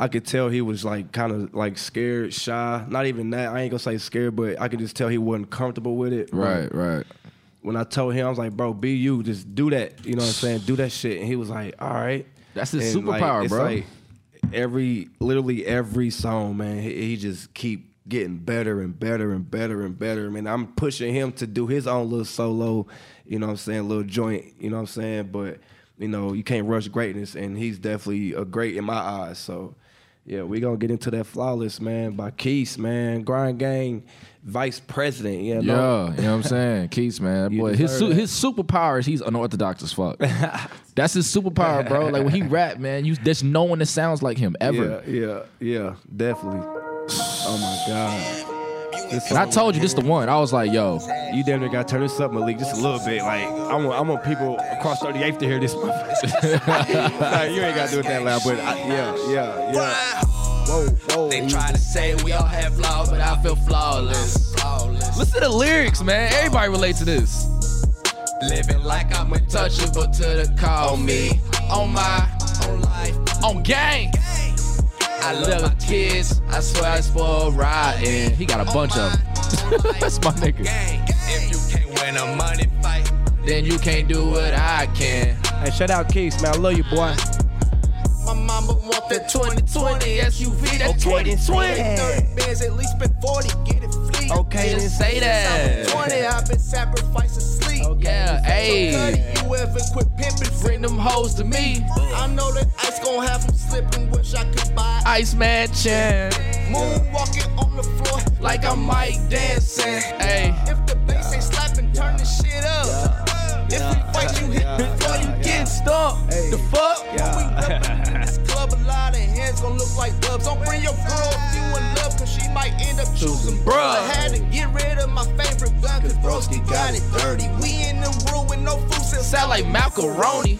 I could tell he was like kind of like scared, shy. Not even that. I ain't gonna say scared, but I could just tell he wasn't comfortable with it. Right, right. When I told him, I was like, "Bro, be you. Just do that." You know what I'm saying? Do that shit. And he was like, "All right." That's his And, like, superpower, it's bro. Like every, literally every song, man, he, he just keep getting better and better and better and better. I mean, I'm pushing him to do his own little solo. You know what I'm saying? Little joint. You know what I'm saying? But you know, you can't rush greatness, and he's definitely a great in my eyes. So. Yeah, we gonna get into that flawless man by Keith, man. Grind Gang, Vice President. Yeah, Yeah, you know what I'm saying? Keys, man. Boy, his su- his superpower is he's unorthodox as fuck. That's his superpower, bro. Like when he rap, man, you there's no one that sounds like him ever. Yeah, yeah, yeah, definitely. Oh my god. This And I told you this the one. I was like, yo, you damn near got to turn this up, Malik, just a little bit. Like I want, I want people across 38th to hear this. Nah, you ain't gotta do it that loud, but I, yeah, yeah, yeah. Whoa, whoa. They try to say we all have flaws, but I feel flawless. Listen to the lyrics, man. Everybody relate to this. Living like I'm untouchable to the call me on my on life on gang. I love my kids. I swear I spoil riding. He got a bunch of them. That's my nigga. If you can't win a money fight, Then you can't do what I can. Hey, shout out Keith, man. I love you, boy. my mama want that 2020 SUV, that 2020. 30 bands, at least spend 40, get it fleet. Okay, Just say that. 20, I've been sacrificing sleep. Yeah, Cuddy, hey. you ever quit pimping? Bring them hoes to me. I know that ice gon' have them slipping, wish I could buy. Iceman Chan. Moonwalking on the floor. Like I'm Mike dancing. Hey. If the bass ain't slapping, turn the shit up. If we fight, you hit before you get stumped. The fuck? When we up in this club, a lot of hands gon' look like. Don't bring your girl if you in love, cause she might end up choosing bruh. I had to get rid of my favorite cause broski got it dirty. We in the room with no food, Sound like macaroni.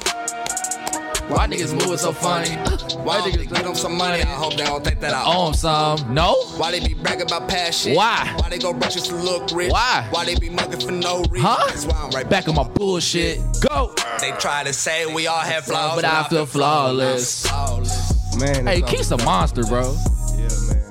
Why niggas moving so funny? Why oh. niggas get them some money? I hope they don't take that out. On some. No? Why they be bragging about past shit? Why? Why they go rushing to look rich? Why? Why they be mugging for no reason? Huh? That's why I'm right Back on my bullshit. Go. They try to say we all have flaws, But I feel flawless. Man, Hey, it's Keith's a monster, bro. Yeah, man.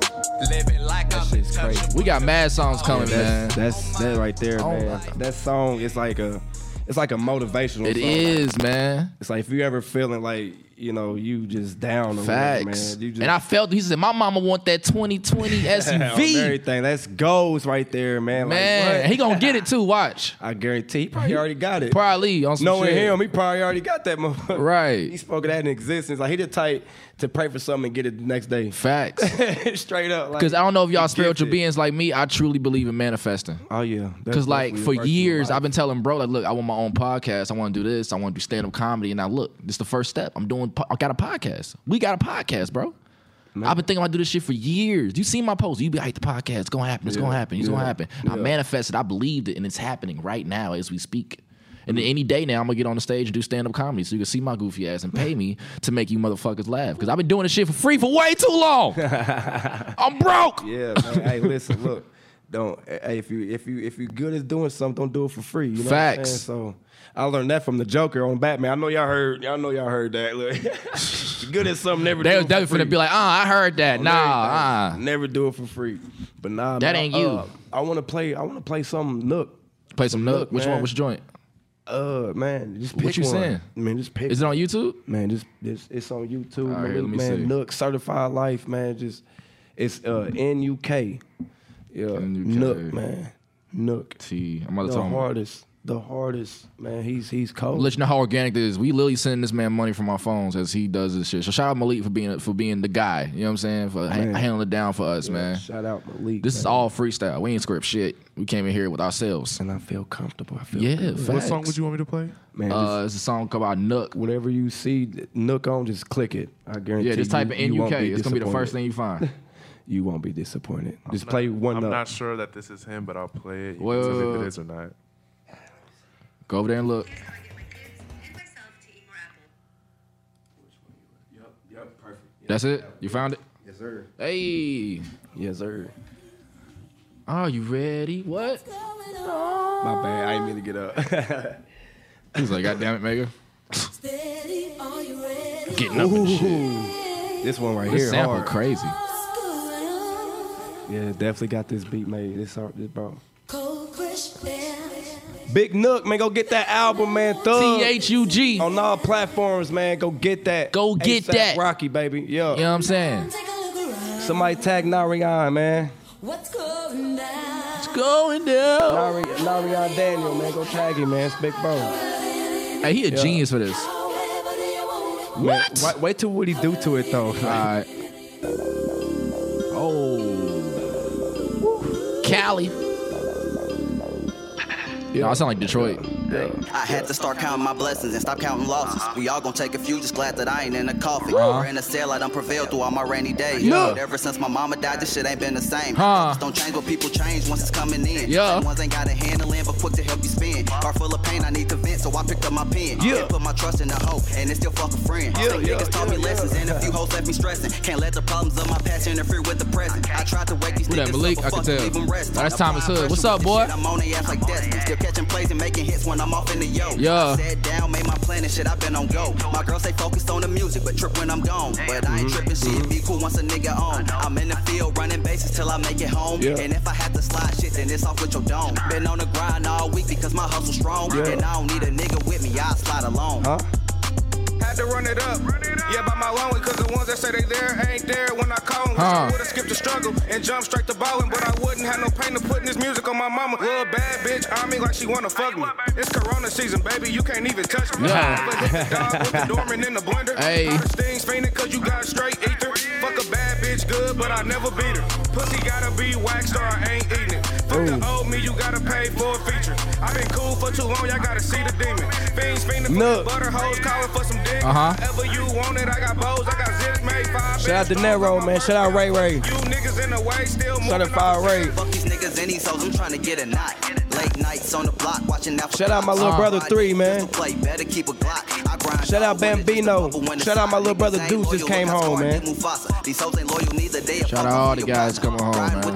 Living like I'm Shit's crazy. We got mad songs coming, man. That's that's that right there, Oh man. my That song is like a, it's like a motivational. It song. is, man. It's like if you ever feeling like you know you just down, or whatever, Facts. man. You just And I felt he said my mama want that 2020 on SUV. everything. That's goals right there, man. Man, like, what? he gonna get it too. Watch. I guarantee he probably already got it. Probably on some Knowing shit. him, he probably already got that motherfucker. Right. He spoke of that in existence. Like he the type to pray for something and get it the next day. Facts. Straight up. Like, Because I don't know if y'all spiritual beings like me. I truly believe in manifesting. Oh yeah. Because like for a virtue of years. I've been telling bro, like, look, I want my own podcast. I want to do this. I want to do stand up comedy. And now look, this is the first step. I'm doing. po- I got a podcast. We got a podcast, bro. I've been thinking about do this shit for years. You see my post, you be like, the podcast, it's gonna happen, it's Yeah, gonna happen, it's yeah, gonna happen. I manifested, I believed it, and it's happening right now as we speak. And then any day now, I'm gonna get on the stage and do stand up comedy so you can see my goofy ass and pay me to make you motherfuckers laugh. Because I've been doing this shit for free for way too long. I'm broke. Yeah, man. hey, listen, look. Don't hey, if you if you if you good at doing something, don't do it for free. You know Facts. So I learned that from the Joker on Batman. I know y'all heard y'all know y'all heard that. Look. Good at something, never They do was definitely be like, ah, I heard that. Nah, ah. Never do it for free. But nah, That man, ain't you. uh, I wanna play I wanna play some Nuk. Play some Nuk. Which man. one? Which joint? Uh man, just pick What you one. saying? Man, just pick Is it on YouTube? Man, just this it's on YouTube. All right, me man, see. Nuk Certified Life, man. Just it's uh NUK. Yeah, Nuk, man. Nuk. T. I'm about to The tell hardest, the hardest, man. He's he's cold. Let you know how organic this is. We literally sending this man money from our phones as he does this shit. So shout out Malik for being for being the guy. You know what I'm saying? For ha- Man. handling it down for us, Yeah, man. Shout out Malik. This is all freestyle. We ain't script shit. We came in here with ourselves. and I feel comfortable. I feel Yeah, facts. What song would you want me to play? man. Uh, just it's a song called Nuk. whatever you see Nuk on, just click it. I guarantee. Yeah, just type you, in you NUK. It's gonna be the first thing you find. You won't be disappointed. Just I'm play not- one I'm Nuk. not sure that this is him, but I'll play it. You Wait, can tell if it is or not. Go over there and look. Yep, yep, perfect. That's it. You found it. Yes, sir. Hey. Yes, sir. Are you ready? What? My bad. I didn't mean to get up. He's like, God damn it, Mega. Getting up and shit. this one right This here, sample hard. crazy. Yeah, definitely got this beat made. This hard, this bro. Big Nuk, man, go get that album, man. Thug. T H U G. on all platforms, man. Go get that. Go get A$AP that. Rocky, baby. Yeah. You know what I'm saying? Somebody tag Narion, man. What's going down? It's going down. Nari- Narion Daniel, man. Go tag him, man. It's Big Bro. Hey, he a genius for this. Man, wait, wait till what he do to it, though. All right. Oh. Cali. No, I sound like Detroit. I had to start counting my blessings and stop counting losses. We all gonna take a few, just glad that I ain't in a coffin. Or in a cell, I done prevailed through all my rainy days. Ever since my mama died, this shit ain't been the same. Huh. Don't change what people change once it's coming in. Yeah. Ones ain't got a handle in, but quick to help you spin. Heart full of pain, I need to vent, so I picked up my pen. Yeah. And put my trust in the hope, and it's still fuck a friend. Yeah, yeah, niggas taught me lessons, and a few hoes left me stressing. Can't let the problems of my past interfere with the present. I tried to wake these niggas up, I but can fuck it, tell. leave 'em resting. Oh, that's Thomas Hood. What's up, boy? I'm on ass like Destin. Still catching plays and making hits when I'm off in the yo. Yeah. I sat down, made my plan and shit, i been on go. My girl say focused on the music, but trip when I'm gone. But I ain't tripping shit, be cool once a nigga on. I'm in the field running bases till I make it home. Yeah. And if I had to slide shit, then it's off with your dome. Been on the grind all week because my hustle strong. Yeah. And I don't need a nigga with me, I slide alone. Huh? Had to run it up. Yeah, by my long way, cause the ones that say they there ain't there when I call them. Huh. I would've skipped the struggle and jumped straight to ballin', but I wouldn't have no pain to putting this music on my mama. Little bad bitch on me like she wanna fuck me. It's Corona season, baby, you can't even touch me. Yeah. But hit the dog with the dormant in the blender. Hey. Stings fainting cause you got straight ether. Fuck a bad bitch good, but I never beat her. Pussy gotta be waxed or I ain't eating it. Fuck the old me, you gotta pay for a feature. i been cool for for too long, y'all gotta see the demon. Fiends fiending for the butter hoes, calling for some dick. Uh-huh. However you want it, I got bows, I got zips made five. Shout out to Nero, man. Shout out Ray Ray. You niggas in the way, still moving. Certified Ray. Fuck these niggas and these hoes, I'm trying to get a knot. Late nights on the block, watching out Shout out my little brother three, man. Play better keep a Glock. Shout out Bambino. Shout out my little brother Deuce just came home, man. Mufasa. These hoes ain't loyal neither. They a Shout out all the guys coming home, Riding man.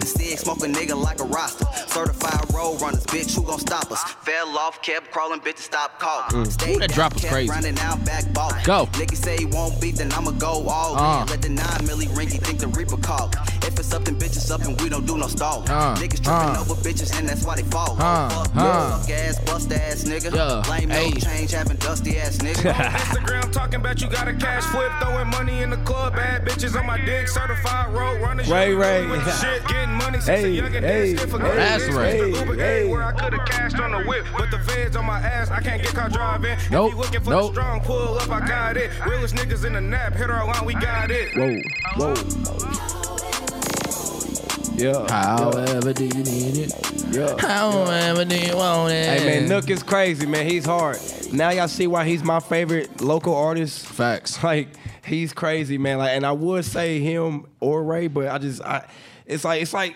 With the stick, smoke a nigga like a roster. Certified road runners, bitch, who gon' stop us? Fell off, kept crawling, bitch, stop calling. Mm. Stayed Ooh, that down, drop was crazy. Grinding out, back ball. Go. Niggas say he won't beat, then I'ma go all Uh. in. Let the nine milli ring, he think the Reaper call. If it's up, then bitch, it's up, and we don't do no stall. Uh, Niggas tripping uh. over bitches, and that's why they fall. Uh, Fuck, uh. Suck ass, bust ass nigga. Yeah, Blame no change, having dusty ass nigga. Instagram talking about you got a cash flip, throwing money in the club, bad bitches on my dick, certified road runners. Ray Ray. with the shit, getting money since Hey, a young and hey, stiff hey, That's right. Uber hey. hey, where I could have cashed on the whip, but the feds on my ass, I can't get caught driving. Nope, If you looking for nope. the strong pull up, I got it. Realest niggas in the nap, hit our line, we got it. Whoa, whoa. Yeah. However do you need it? Yeah. However do you want it? Hey man, Nuk is crazy, man. He's hard. Now y'all see why he's my favorite local artist. Facts. Like he's crazy, man. Like, and I would say him or Ray, but I just, I, it's like, it's like,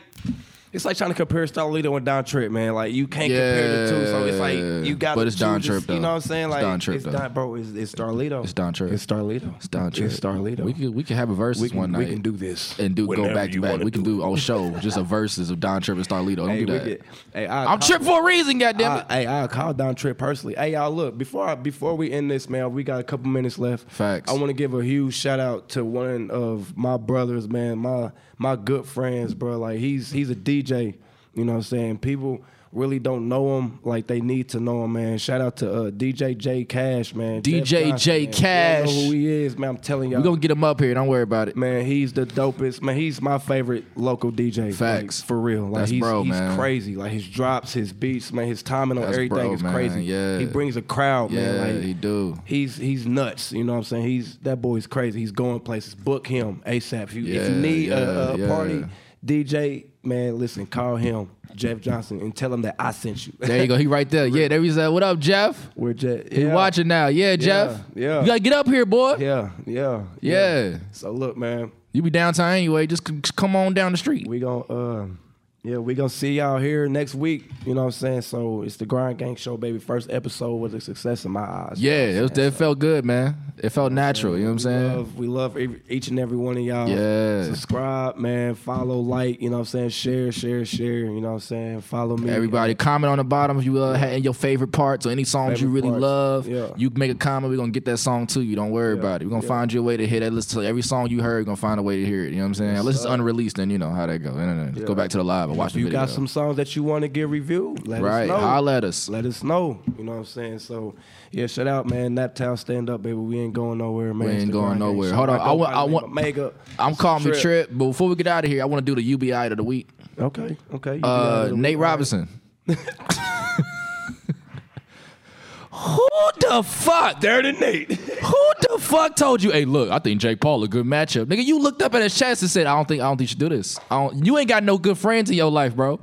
it's like trying to compare Starlito and Don Trip, man. Like you can't compare the two, so it's like you got. But it's Don Trip, You know what I'm saying? It's Like Don Trip, it's though. Don, bro. It's, it's Starlito. It's Don Trip. It's Starlito. It's Don Trip. It's Starlito. We could we could have a versus We can- one night. we can do this and do go back to back. We can do do a show just a versus of Don Trip and Starlito. Don't Hey, do that. get- hey, I I'm call- Trip for a reason, goddamn it. Hey, I call Don Trip personally. Hey, y'all, look before I, before we end this, man, we got a couple minutes left. Facts. I want to give a huge shout out to one of my brothers, man, my my good friends, bro. Like he's he's a DJ. You know what I'm saying? People really don't know him like they need to know him, man. Shout out to uh, DJ J Cash, man. DJ Johnson, J man. Cash. know who he is, man. I'm telling y'all. We gonna get him up here. Don't worry about it. Man, he's the dopest. Man, he's my favorite local DJ. Facts. like, for real. Like That's he's, bro, he's man. crazy. Like his drops, his beats, man, his timing on That's everything bro, is man. crazy. Yeah. he brings a crowd, Yeah, man. Like he do. He's he's nuts. You know what I'm saying? He's that boy's crazy. He's going places. Book him ASAP. If you, if you need a, a yeah, party yeah. DJ, man, listen, call him Jeff Johnson and tell him that I sent you. There you go. He right there. Yeah, there he said, "What up, Jeff?" We're Jeff. He watching now. Yeah, Jeff. yeah. You gotta get up here, boy. Yeah, yeah, Yeah. So look, man. You be downtown anyway. Just c- come on down the street. We gon' uh yeah, we gonna see y'all here next week. You know what I'm saying? So it's the Grind Gang Show, baby. First episode was a success in my eyes. Yeah, it, was, it felt good, man. It felt natural. You know what I'm saying? Love, we love each and every one of y'all. Yeah. Subscribe, man. Follow, like, you know what I'm saying? Share, share, share. You know what I'm saying? Follow me. Everybody, comment on the bottom if you uh, had your favorite parts or any songs you really parts. love. Yeah. You make a comment. We're gonna get that song to you. Don't worry about it. We're gonna Yeah. find you a way to hear that. Listen to every song you heard. We're gonna find a way to hear it. You know what I'm saying? Unless it's sir. unrelleased, then you know how that go. No, no, no. Just Go back to the live watch if you video. got some songs that you want to get reviewed, let right, us know. holla at us. Let us know. You know what I'm saying? So yeah, shout out, man. Naptown stand up, baby. We ain't going nowhere, man. We ain't going nowhere. Hold on, I want- I want- Mega. I'm calling me Trip. Trip, but before we get out of here, I want to do the UBI of the week. Okay, okay. Uh. Nate Robinson. Who the fuck? Dirty Nate. Who the fuck told you? Hey, look, I think Jake Paul a good matchup. Nigga, you looked up at his chest and said, I don't think I don't think you should do this. I don't, you ain't got no good friends in your life, bro.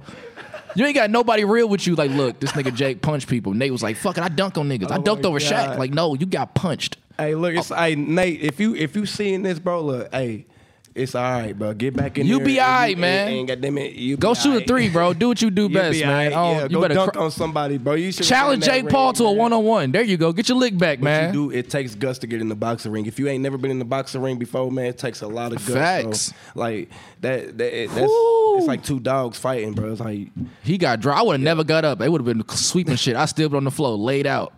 You ain't got nobody real with you. Like, look, this nigga Jake punched people. Nate was like, fuck it, I dunk on niggas. I Oh dunked my over Shaq. Like, no, you got punched. Hey, look, it's hey Nate. If you if you seeing this, bro, look, hey, it's all right, bro. Get back in there. You there. be and all right, and- man. And, goddamn it, you Go shoot all a three, bro. Do what you do best, be man. right. Oh, Yeah, you go better dunk cr- on somebody, bro. You should challenge Jake Paul to a one on one. There you go. Get your lick back, What man. you do, it takes guts to get in the boxing ring. If you ain't never been in the boxing ring before, man, it takes a lot of guts. Facts. So, like that, that it- that's it's like two dogs fighting, bro. It's like He got dry. I would have never got up. They would have been sweeping shit. I still been on the floor, laid out.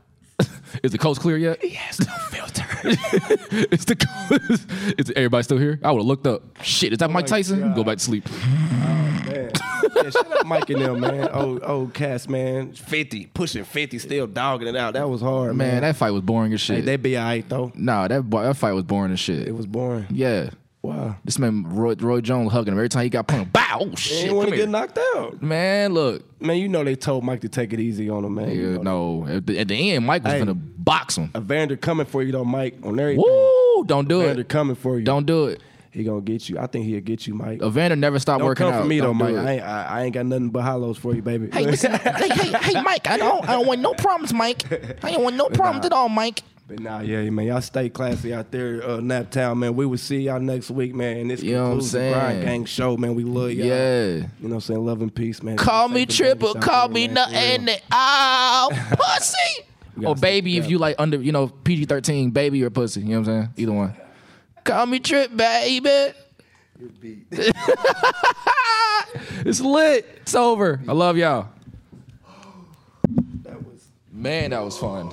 Is the coast clear yet? he has no filter. Is the coast, is everybody still here? I would have looked up. Shit, is that oh Mike Tyson? God. Go back to sleep. Oh man. Yeah, shout out Mike and them, man. Old old Cass, man. 50, pushing 50, still dogging it out. That was hard, man. Man, that fight was boring as hey, shit. they be all right, though. nah, that that fight was boring as shit. It was boring. yeah. Wow. This man Roy, Roy Jones hugging him every time he got punched. Bow! Oh shit! want to get knocked out. Man, look. Man, you know they told Mike to take it easy on him, man. You Yeah, know no. At the, at the end, Mike was Hey. gonna box him. Evander coming for you though, Mike, on everything. Woo! Don't do Evander it. coming for you. Don't do it. he gonna get you. I think he'll get you, Mike. Evander never stopped Don't working come out. for me though, Don't do Mike. I ain't, I, I ain't got nothing but hollows for you, baby. Hey, listen, hey, hey, hey, Mike, I don't, I don't want no problems, Mike. I don't want no problems at all, Mike. But nah, yeah, man, y'all stay classy out there, uh, Naptown, man. We will see y'all next week, man. And this You know what I'm concludes the Grind? Gang show, man. We love y'all. Yeah. You know what I'm saying? Love and peace, man. Call me triple, call me man, for real. nothing. Oh, pussy. Or baby, if you like under, you know, PG thirteen, baby or pussy. You know what I'm saying? Either one. Call me trip, baby. it's lit. It's over. I love y'all. That was Man, that was fun.